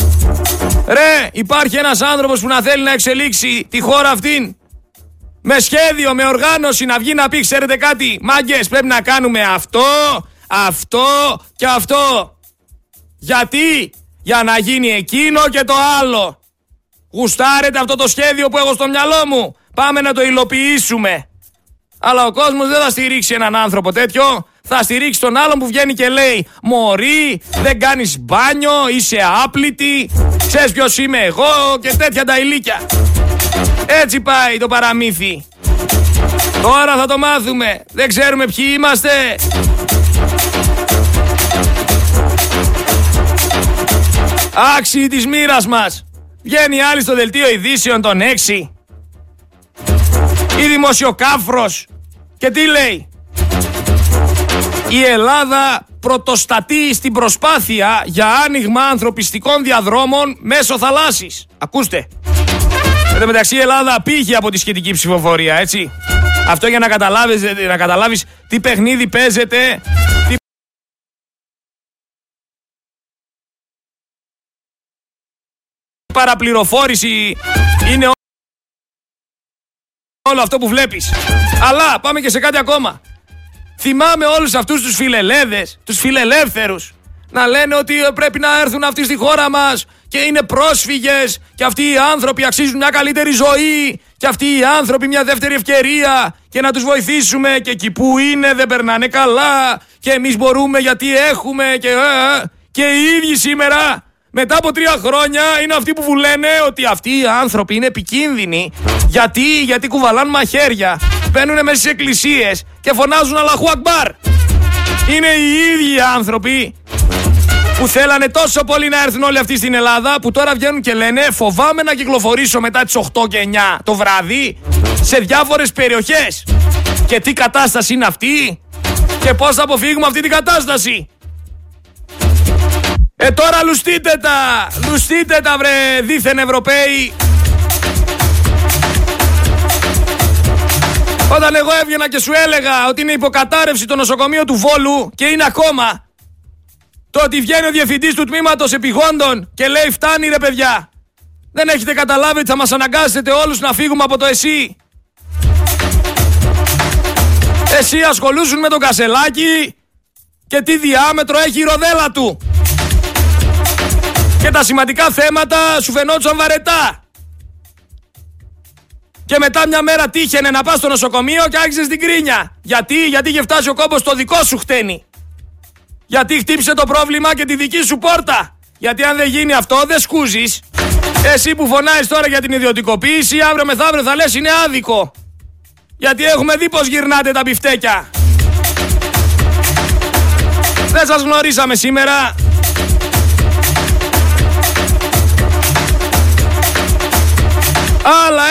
Ρε, υπάρχει ένας άνθρωπος που να θέλει να εξελίξει τη χώρα αυτήν. Με σχέδιο, με οργάνωση να βγει να πει, ξέρετε κάτι, μάγκες, πρέπει να κάνουμε αυτό, αυτό και αυτό. Γιατί, για να γίνει εκείνο και το άλλο. Γουστάρετε αυτό το σχέδιο που έχω στο μυαλό μου. Πάμε να το υλοποιήσουμε. Αλλά ο κόσμος δεν θα στηρίξει έναν άνθρωπο τέτοιο. Θα στηρίξει τον άλλον που βγαίνει και λέει Μωρή, δεν κάνεις μπάνιο, είσαι άπλητη, ξέρεις ποιος είμαι εγώ και τέτοια τα ηλίκια. Έτσι πάει το παραμύθι. Τώρα θα το μάθουμε. Δεν ξέρουμε ποιοι είμαστε. Άξιοι της μοίρας μας. Βγαίνει άλλη στο δελτίο ειδήσεων των 6. Η δημοσιοκάφρος. Και τι λέει; Η Ελλάδα πρωτοστατεί στην προσπάθεια για άνοιγμα ανθρωπιστικών διαδρόμων μέσω θαλάσσης. Ακούστε. Εν τω μεταξύ η Ελλάδα πήγε από τη σχετική ψηφοφορία, έτσι. Αυτό για να καταλάβεις, να καταλάβεις τι παιχνίδι παίζεται, τι παραπληροφόρηση είναι όλο αυτό που βλέπεις. Αλλά πάμε και σε κάτι ακόμα. Θυμάμαι όλους αυτούς τους φιλελέδες, τους φιλελεύθερους, να λένε ότι πρέπει να έρθουν αυτοί στη χώρα μας και είναι πρόσφυγες και αυτοί οι άνθρωποι αξίζουν μια καλύτερη ζωή και αυτοί οι άνθρωποι μια δεύτερη ευκαιρία και να τους βοηθήσουμε και εκεί που είναι δεν περνάνε καλά και εμείς μπορούμε γιατί έχουμε και, ε, ε, και οι ίδιοι σήμερα μετά από τρία χρόνια είναι αυτοί που λένε ότι αυτοί οι άνθρωποι είναι επικίνδυνοι. Γιατί, γιατί κουβαλάν μαχαίρια, μπαίνουν μέσα στις εκκλησίες και φωνάζουν Αλαχού Ακμπάρ. Είναι οι ίδιοι άνθρωποι που θέλανε τόσο πολύ να έρθουν όλοι αυτοί στην Ελλάδα που τώρα βγαίνουν και λένε φοβάμαι να κυκλοφορήσω μετά τις 8 και 9 το βράδυ σε διάφορες περιοχές. Και τι κατάσταση είναι αυτή. Και πώς θα αποφύγουμε αυτή την κατάσταση. Ε τώρα λουστείτε τα, λουστείτε τα βρε δίθεν Ευρωπαίοι. Όταν εγώ έβγαινα και σου έλεγα ότι είναι υποκατάρρευση το νοσοκομείο του Βόλου και είναι ακόμα. Το ότι βγαίνει ο διευθυντής του τμήματος επιγόντων και λέει φτάνει ρε παιδιά. Δεν έχετε καταλάβει ότι θα μας αναγκάσετε όλους να φύγουμε από το ΕΣΥ. Εσύ ασχολούσουν με τον Κασελάκη και τι διάμετρο έχει η ροδέλα του. Και τα σημαντικά θέματα σου φαινόντουσαν βαρετά. Και μετά μια μέρα τύχαινε να πας στο νοσοκομείο και άρχισες την κρίνια. Γιατί, γιατί είχε φτάσει ο κόμπος στο δικό σου χτένι. Γιατί χτύπησε το πρόβλημα και τη δική σου πόρτα. Γιατί αν δεν γίνει αυτό δεν σκούζεις. Εσύ που φωνάζεις τώρα για την ιδιωτικοποίηση, αύριο μεθαύριο θα λες είναι άδικο. Γιατί έχουμε δει πως γυρνάτε τα μπιφτέκια. Δεν σας γνωρίσαμε σήμερα. Άλλα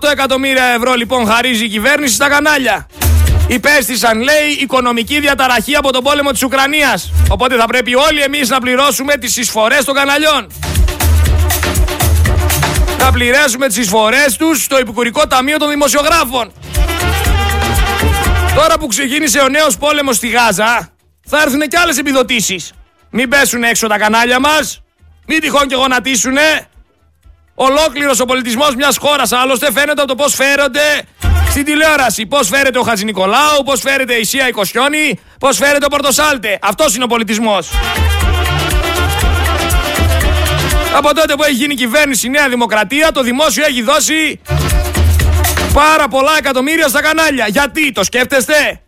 6,8 εκατομμύρια ευρώ λοιπόν χαρίζει η κυβέρνηση στα κανάλια. Υπέστησαν, λέει, οικονομική διαταραχή από τον πόλεμο της Ουκρανίας. Οπότε θα πρέπει όλοι εμείς να πληρώσουμε τις εισφορές των καναλιών. Να πληρέσουμε τις εισφορές τους στο Επικουρικό Ταμείο των Δημοσιογράφων. Τώρα που ξεκίνησε ο νέος πόλεμος στη Γάζα, θα έρθουν και άλλες επιδοτήσεις. Μην πέσουν έξω τα κανάλια μας, μην τυχόν και γονατίσουνε. Ολόκληρος ο πολιτισμός μιας χώρας άλλωστε φαίνεται από το πώς φέρονται στην τηλεόραση. Πώς φέρεται ο Χατζη Νικολάου, πώς φέρεται η Σία Οικοσιόνη, πώς φέρεται ο Πορτοσάλτε. Αυτός είναι ο πολιτισμός. Από τότε που έχει γίνει κυβέρνηση η Νέα Δημοκρατία, το δημόσιο έχει δώσει πάρα πολλά εκατομμύρια στα κανάλια. Γιατί, το σκέφτεστε;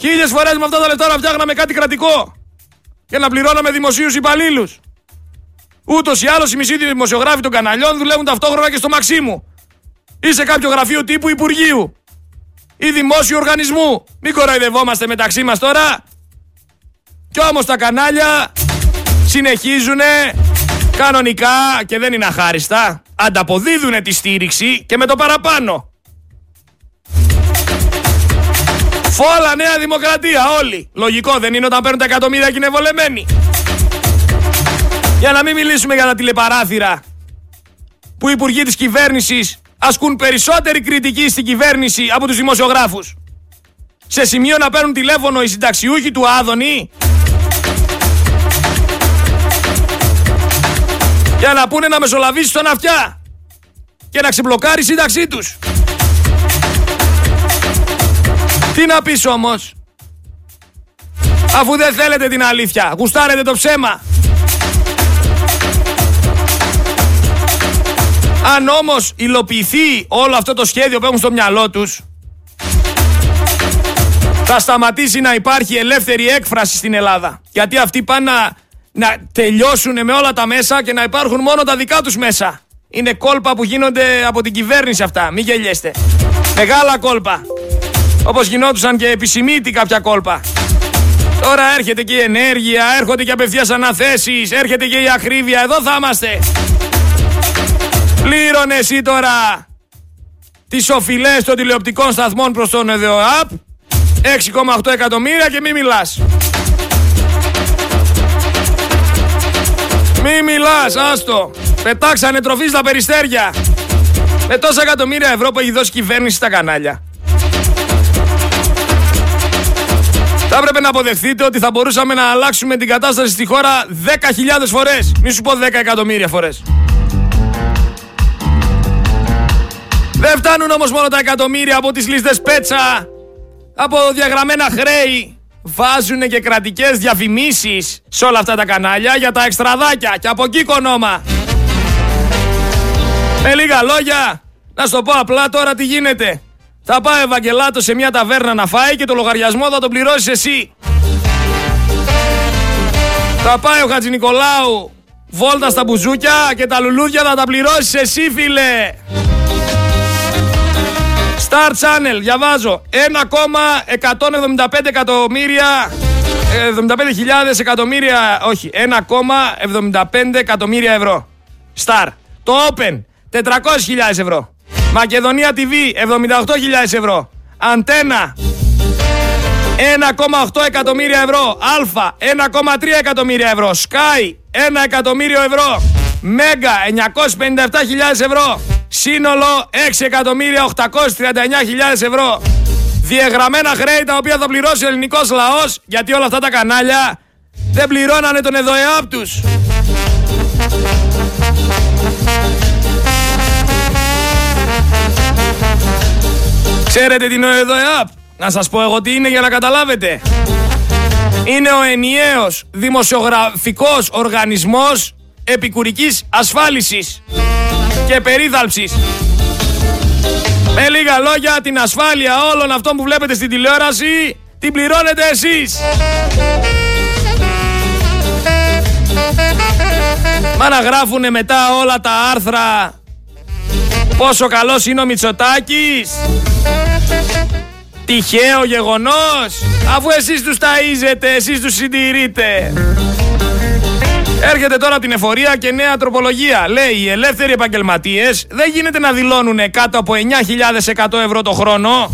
Χίλιες φορές με αυτά τα λεφτά να φτιάχναμε κάτι κρατικό. Και να πληρώναμε δημοσίους υπαλλήλους. Ούτως ή άλλως οι μισοί δημοσιογράφοι των καναλιών δουλεύουν ταυτόχρονα και στο Μαξίμου. Ή σε κάποιο γραφείο τύπου Υπουργείου. Ή δημόσιου οργανισμού. Μην κοροϊδευόμαστε μεταξύ μας τώρα. Κι όμως τα κανάλια συνεχίζουν κανονικά και δεν είναι αχάριστα. Ανταποδίδουν τη στήριξη και με το παραπάνω. Φόλα Νέα Δημοκρατία όλοι. Λογικό δεν είναι όταν παίρνουν τα εκατομμύρια και είναι βολεμένοι. Για να μην μιλήσουμε για τα τηλεπαράθυρα που οι υπουργοί της κυβέρνησης ασκούν περισσότερη κριτική στην κυβέρνηση από τους δημοσιογράφους. Σε σημείο να παίρνουν τηλέφωνο οι συνταξιούχοι του Άδωνη για να πούνε να μεσολαβήσει στον αυτιά και να ξεμπλοκάρει η σύνταξή τους. Τι να πεις όμως, αφού δεν θέλετε την αλήθεια, γουστάρετε το ψέμα. Αν όμως υλοποιηθεί όλο αυτό το σχέδιο που έχουν στο μυαλό τους, θα σταματήσει να υπάρχει ελεύθερη έκφραση στην Ελλάδα. Γιατί αυτοί πάνε να, να τελειώσουν με όλα τα μέσα και να υπάρχουν μόνο τα δικά τους μέσα. Είναι κόλπα που γίνονται από την κυβέρνηση αυτά. Μην γελιέστε. Μεγάλα κόλπα. Όπως γινόντουσαν και επισημήτη κάποια κόλπα. Τώρα έρχεται και η ενέργεια, έρχονται και απευθείας αναθέσεις, έρχεται και η ακρίβεια. Εδώ θα είμαστε. Πλήρωνε εσύ τώρα τις οφειλές των τηλεοπτικών σταθμών προς τον ΕΔΟΑΠ 6,8 εκατομμύρια και μη μιλάς. Μη μιλάς, άστο. Πετάξανε τροφής στα περιστέρια. Με τόσα εκατομμύρια ευρώ που έχει δώσει κυβέρνηση στα κανάλια. Θα έπρεπε να αποδεχθείτε ότι θα μπορούσαμε να αλλάξουμε την κατάσταση στη χώρα 10.000 φορές. Μη σου πω 10 εκατομμύρια φορές. Δεν φτάνουν όμως μόνο τα εκατομμύρια από τις λίστες πέτσα, από διαγραμμένα χρέη. Βάζουν και κρατικές διαφημίσεις σε όλα αυτά τα κανάλια για τα εξτραδάκια και από εκεί κονόμα. Με λίγα λόγια, να σου το πω απλά τώρα τι γίνεται. Θα πάει ο Ευαγγελάτος σε μια ταβέρνα να φάει και το λογαριασμό θα τον πληρώσεις εσύ. Θα πάει ο Χατζη Νικολάου βόλτα στα μπουζούκια και τα λουλούδια θα τα πληρώσεις εσύ φίλε. Star Channel, διαβάζω. 1,175 εκατομμύρια. 75.000 εκατομμύρια. Όχι, 1,75 εκατομμύρια ευρώ. Star. Το Open, 400.000 ευρώ. Μακεδονία TV, 78.000 ευρώ. Αντένα, 1,8 εκατομμύρια ευρώ. Αλφα 1,3 εκατομμύρια ευρώ. Sky 1 εκατομμύριο ευρώ. Μέγα 957.000 ευρώ. Σύνολο 6.839.000 ευρώ. Διεγραμμένα χρέη τα οποία θα πληρώσει ο ελληνικός λαός γιατί όλα αυτά τα κανάλια δεν πληρώνανε τον ΕΔΟΕΑΠ τους. Ξέρετε τι είναι ο ΕΔΟΕΑΠ; Να σας πω εγώ τι είναι για να καταλάβετε. Είναι ο ενιαίος δημοσιογραφικός οργανισμός επικουρικής ασφάλισης και περίθαλψης. Με λίγα λόγια την ασφάλεια όλων αυτών που βλέπετε στην τηλεόραση την πληρώνετε εσείς. Μα να γράφουνε μετά όλα τα άρθρα πόσο καλός είναι ο Μητσοτάκης Τυχαίο γεγονός Αφού εσείς τους ταΐζετε, εσείς τους συντηρείτε Έρχεται τώρα την εφορία και νέα τροπολογία. Λέει οι ελεύθεροι επαγγελματίες δεν γίνεται να δηλώνουν κάτω από 9.100 ευρώ το χρόνο.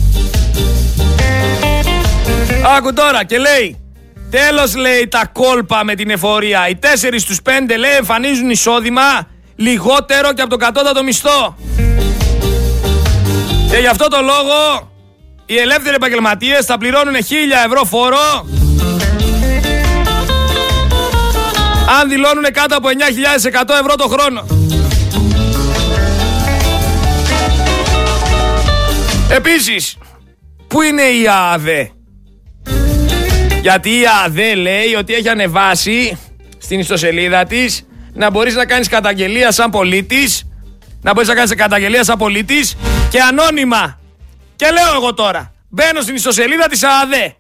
Άκου τώρα και λέει Τέλος λέει τα κόλπα με την εφορία. Οι 4 στους 5 λέει εμφανίζουν εισόδημα λιγότερο και από το κατώτατο μισθό. Και γι' αυτό το λόγο οι ελεύθεροι επαγγελματίες θα πληρώνουν 1000 ευρώ φόρο αν δηλώνουν κάτω από 9.100 ευρώ το χρόνο. Επίσης, πού είναι η ΑΔΕ; Γιατί η ΑΔΕ λέει ότι έχει ανεβάσει στην ιστοσελίδα της να μπορείς να κάνεις καταγγελία σαν πολίτης να μπορείς να κάνεις καταγγελία σαν πολίτης και ανώνυμα. Και λέω εγώ τώρα, μπαίνω στην ιστοσελίδα της ΑΔΕ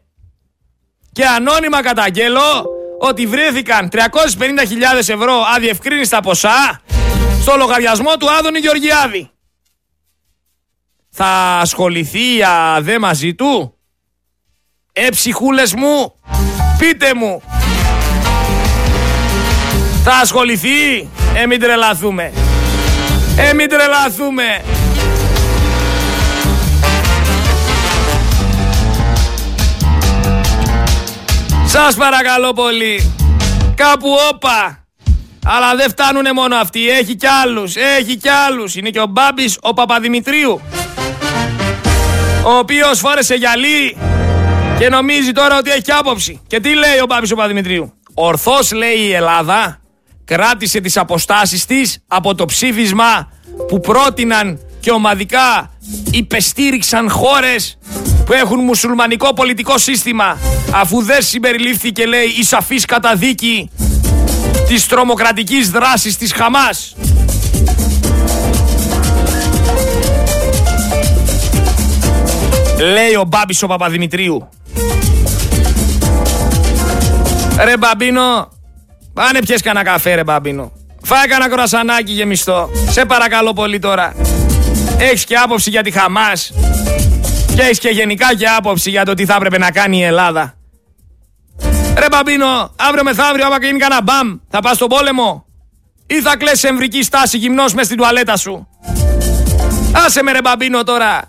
και ανώνυμα καταγγέλω ότι βρέθηκαν 350.000 ευρώ αδιευκρίνηστα ποσά στο λογαριασμό του Άδωνη Γεωργιάδη. Θα ασχοληθεί η ΑΔΕ μαζί του; Ε ψυχούλες μου, πείτε μου. Θα ασχοληθεί; Ε μην τρελαθούμε. Ε μην τρελαθούμε. Σας παρακαλώ πολύ. Κάπου όπα. Αλλά δεν φτάνουνε μόνο αυτοί. Έχει κι άλλους. Έχει κι άλλους. Είναι και ο Μπάμπης ο Παπαδημητρίου. Ο οποίος φόρεσε γυαλί και νομίζει τώρα ότι έχει άποψη. Και τι λέει ο Μπάμπης ο Παπαδημητρίου; Ορθώς λέει η Ελλάδα κράτησε τις αποστάσεις της από το ψήφισμα που πρότειναν και ομαδικά υπεστήριξαν χώρες που έχουν μουσουλμανικό πολιτικό σύστημα αφού δεν συμπεριλήφθηκε λέει η σαφής καταδίκη της τρομοκρατικής δράσης της Χαμάς. Λέει ο Μπάμπης ο Παπαδημητρίου. Ρε Μπαμπίνο, πάνε πιες κανένα καφέ ρε Μπαμπίνο. Φάει κανένα κρασανάκι γεμιστό. Σε παρακαλώ πολύ τώρα. Έχεις και άποψη για τη Χαμάς. Και έχεις και γενικά και άποψη για το τι θα έπρεπε να κάνει η Ελλάδα. Ρε Μπαμπίνο, αύριο μεθαύριο άμα γίνει κανένα μπαμ, θα πας στον πόλεμο; Ή θα κλαις σε εμβρική στάση γυμνός μες στην τουαλέτα σου; Άσε με ρε Μπαμπίνο τώρα.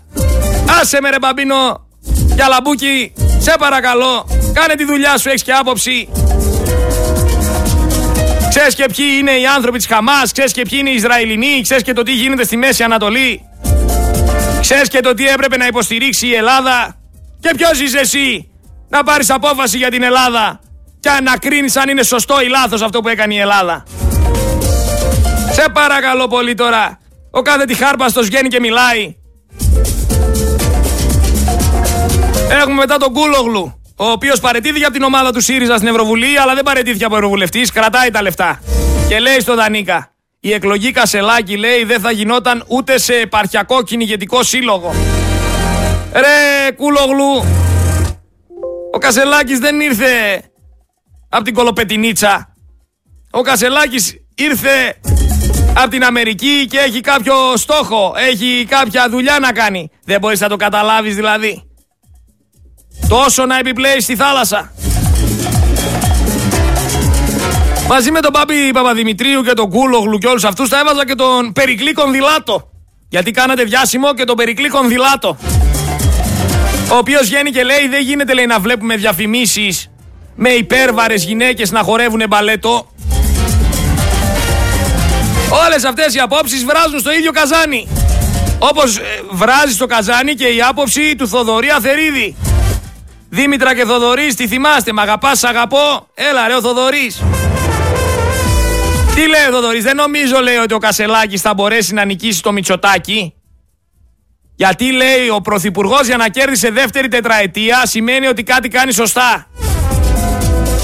Άσε με ρε Μπαμπίνο. Για λαμπούκι, σε παρακαλώ. Κάνε τη δουλειά σου, έχεις και άποψη. Ξέρεις και ποιοι είναι οι άνθρωποι της Χαμάς, ξέρεις και ποιοι είναι οι Ισραηλινοί, ξέρεις και το τι γίνεται στη Μέση Ανατολή. Ξέρεις και το τι έπρεπε να υποστηρίξει η Ελλάδα; Και ποιος είσαι εσύ να πάρεις απόφαση για την Ελλάδα και να κρίνεις αν είναι σωστό ή λάθος αυτό που έκανε η Ελλάδα; Σε παρακαλώ πολύ τώρα. Ο κάθε τυχάρπαστος βγαίνει και μιλάει. Έχουμε μετά τον Κούλογλου, ο οποίος παρετήθηκε από την ομάδα του ΣΥΡΙΖΑ στην Ευρωβουλή, αλλά δεν παρετήθηκε από Ευρωβουλευτής, κρατάει τα λεφτά. Και λέει στο Δανίκα, η εκλογή Κασελάκη λέει δεν θα γινόταν ούτε σε επαρχιακό κυνηγετικό σύλλογο. Ρε Κούλογλου, ο Κασελάκης δεν ήρθε από την Κολοπετινίτσα. Ο Κασελάκης ήρθε από την Αμερική και έχει κάποιο στόχο, έχει κάποια δουλειά να κάνει. Δεν μπορείς να το καταλάβεις δηλαδή. Τόσο να επιπλέεις στη θάλασσα. Μαζί με τον Πάπη Παπαδημητρίου και τον Κούλογλου και όλους αυτούς θα έβαζα και τον Περικλή Κονδυλάτο. Γιατί κάνατε διάσημο και τον Περικλή Κονδυλάτο. Ο οποίος βγαίνει και λέει: Δεν γίνεται λέει, να βλέπουμε διαφημίσεις με υπέρβαρες γυναίκες να χορεύουν μπαλέτο. Όλες αυτές οι απόψεις βράζουν στο ίδιο καζάνι. Όπως ε, βράζει στο καζάνι και η άποψη του Θοδωρή Αθερίδη. Δήμητρα και Θοδωρής, τι θυμάστε, μ' αγαπάς, αγαπώ. Έλα ρε ο Θοδωρής. Τι λέει ο Θοδωρής, δεν νομίζω λέει ότι ο Κασελάκης θα μπορέσει να νικήσει το Μητσοτάκι. Γιατί λέει ο Πρωθυπουργός για να κέρδισε δεύτερη τετραετία σημαίνει ότι κάτι κάνει σωστά.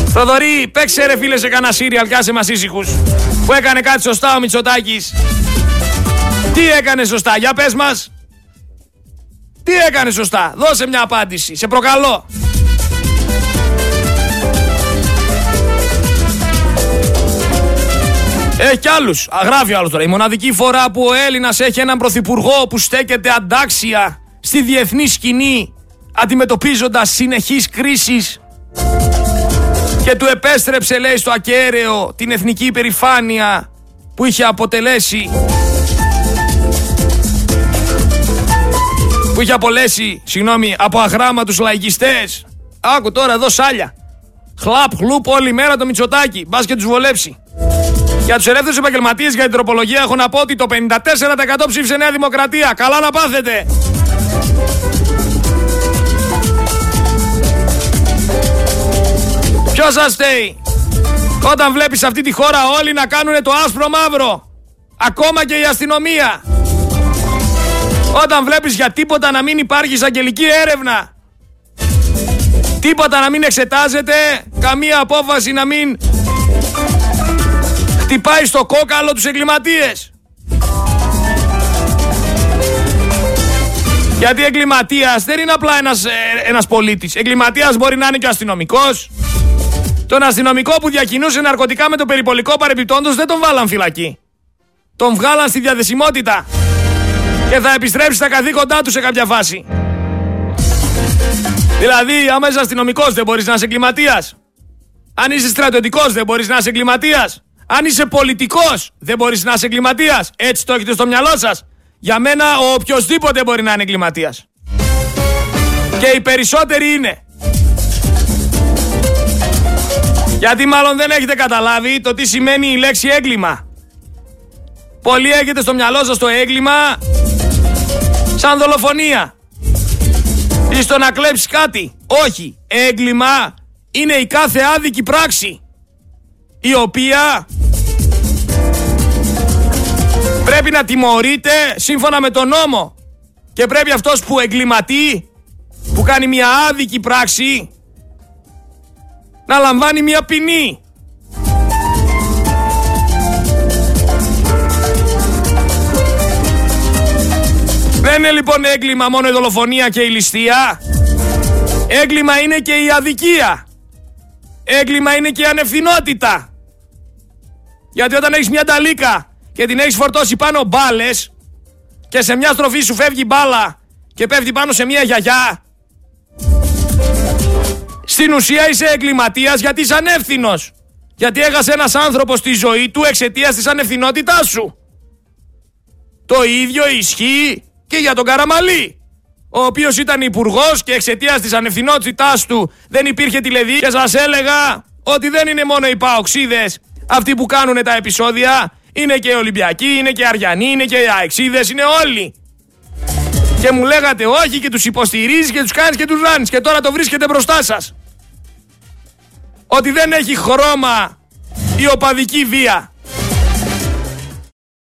Θοδωρή, παίξε ρε φίλε σε κανένα σύριαλ, κάσε μας ήσυχους. Που έκανε κάτι σωστά ο Μητσοτάκης. Τι έκανε σωστά, για πες μας. Τι έκανε σωστά, δώσε μια απάντηση, σε προκαλώ. Έχει κι άλλους. Αγράφει άλλος τώρα. Η μοναδική φορά που ο Έλληνας έχει έναν πρωθυπουργό που στέκεται αντάξια στη διεθνή σκηνή αντιμετωπίζοντας συνεχείς κρίσεις και του επέστρεψε λέει στο ακέραιο την εθνική υπερηφάνεια που είχε αποτελέσει που είχε απολέσει, συγγνώμη, από αγράμματους λαϊκιστές. Άκου τώρα εδώ σάλια. Χλαπ, χλουπ όλη μέρα το Μητσοτάκι. Μπας και τους βολέψει. Για τους ελεύθερους επαγγελματίες για την τροπολογία έχω να πω ότι το 54% ψήφισε Νέα Δημοκρατία. Καλά να πάθετε. Ποιος σας φταίει; Όταν βλέπεις αυτή τη χώρα όλοι να κάνουν το άσπρο μαύρο. Ακόμα και η αστυνομία. Όταν βλέπεις για τίποτα να μην υπάρχει εισαγγελική έρευνα. Τίποτα να μην εξετάζεται. Καμία απόφαση να μην χτυπάει στο κόκαλο τους εγκληματίες. Γιατί εγκληματίας δεν είναι απλά ένας ένας ε, πολίτης. Εγκληματίας μπορεί να είναι και αστυνομικός. Τον αστυνομικό που διακινούσε ναρκωτικά με το περιπολικό παρεπιπτόντω δεν τον βάλαν φυλακή. Τον βγάλαν στη διαδεσιμότητα. Και θα επιστρέψει στα καθήκοντά του σε κάποια φάση. Δηλαδή, άμα είσαι αστυνομικός, δεν μπορείς να είσαι εγκληματίας. Αν είσαι στρατιωτικός, δεν μπορείς να είσαι εγκληματίας. Αν είσαι πολιτικός, δεν μπορείς να είσαι εγκληματίας. Έτσι το έχετε στο μυαλό σας. Για μένα, ο οποιοδήποτε μπορεί να είναι εγκληματίας. Και οι περισσότεροι είναι. Γιατί μάλλον δεν έχετε καταλάβει το τι σημαίνει η λέξη έγκλημα. Πολλοί έχετε στο μυαλό σας το έγκλημα σαν δολοφονία. Ή στο να κλέψεις κάτι. Όχι. Έγκλημα είναι η κάθε άδικη πράξη. Η οποία πρέπει να τιμωρείται σύμφωνα με τον νόμο. Και πρέπει αυτός που εγκληματεί, που κάνει μια άδικη πράξη, να λαμβάνει μια ποινή. Δεν είναι λοιπόν έγκλημα μόνο η δολοφονία και η ληστεία. Έγκλημα είναι και η αδικία. Έγκλημα είναι και η ανευθυνότητα. Γιατί όταν έχεις μια ταλίκα και την έχεις φορτώσει πάνω μπάλες και σε μια στροφή σου φεύγει μπάλα και πέφτει πάνω σε μια γιαγιά στην ουσία είσαι εγκληματίας γιατί είσαι ανεύθυνος. Γιατί έχασε ένας άνθρωπος τη ζωή του εξαιτίας της ανευθυνότητάς σου. Το ίδιο ισχύει και για τον Καραμαλή. Ο οποίος ήταν υπουργός και εξαιτίας της ανευθυνότητάς του δεν υπήρχε τηλεδί. Και σας έλεγα ότι δεν είναι μόνο οι παοξίδες αυτοί που κάνουν τα επεισόδια. Είναι και οι Ολυμπιακοί, είναι και οι Αριανοί, είναι και οι Αεξίδες, είναι όλοι. Και μου λέγατε όχι και τους υποστηρίζεις και τους κάνεις και τους ράνεις. Και τώρα το βρίσκεται μπροστά σας ότι δεν έχει χρώμα η οπαδική βία.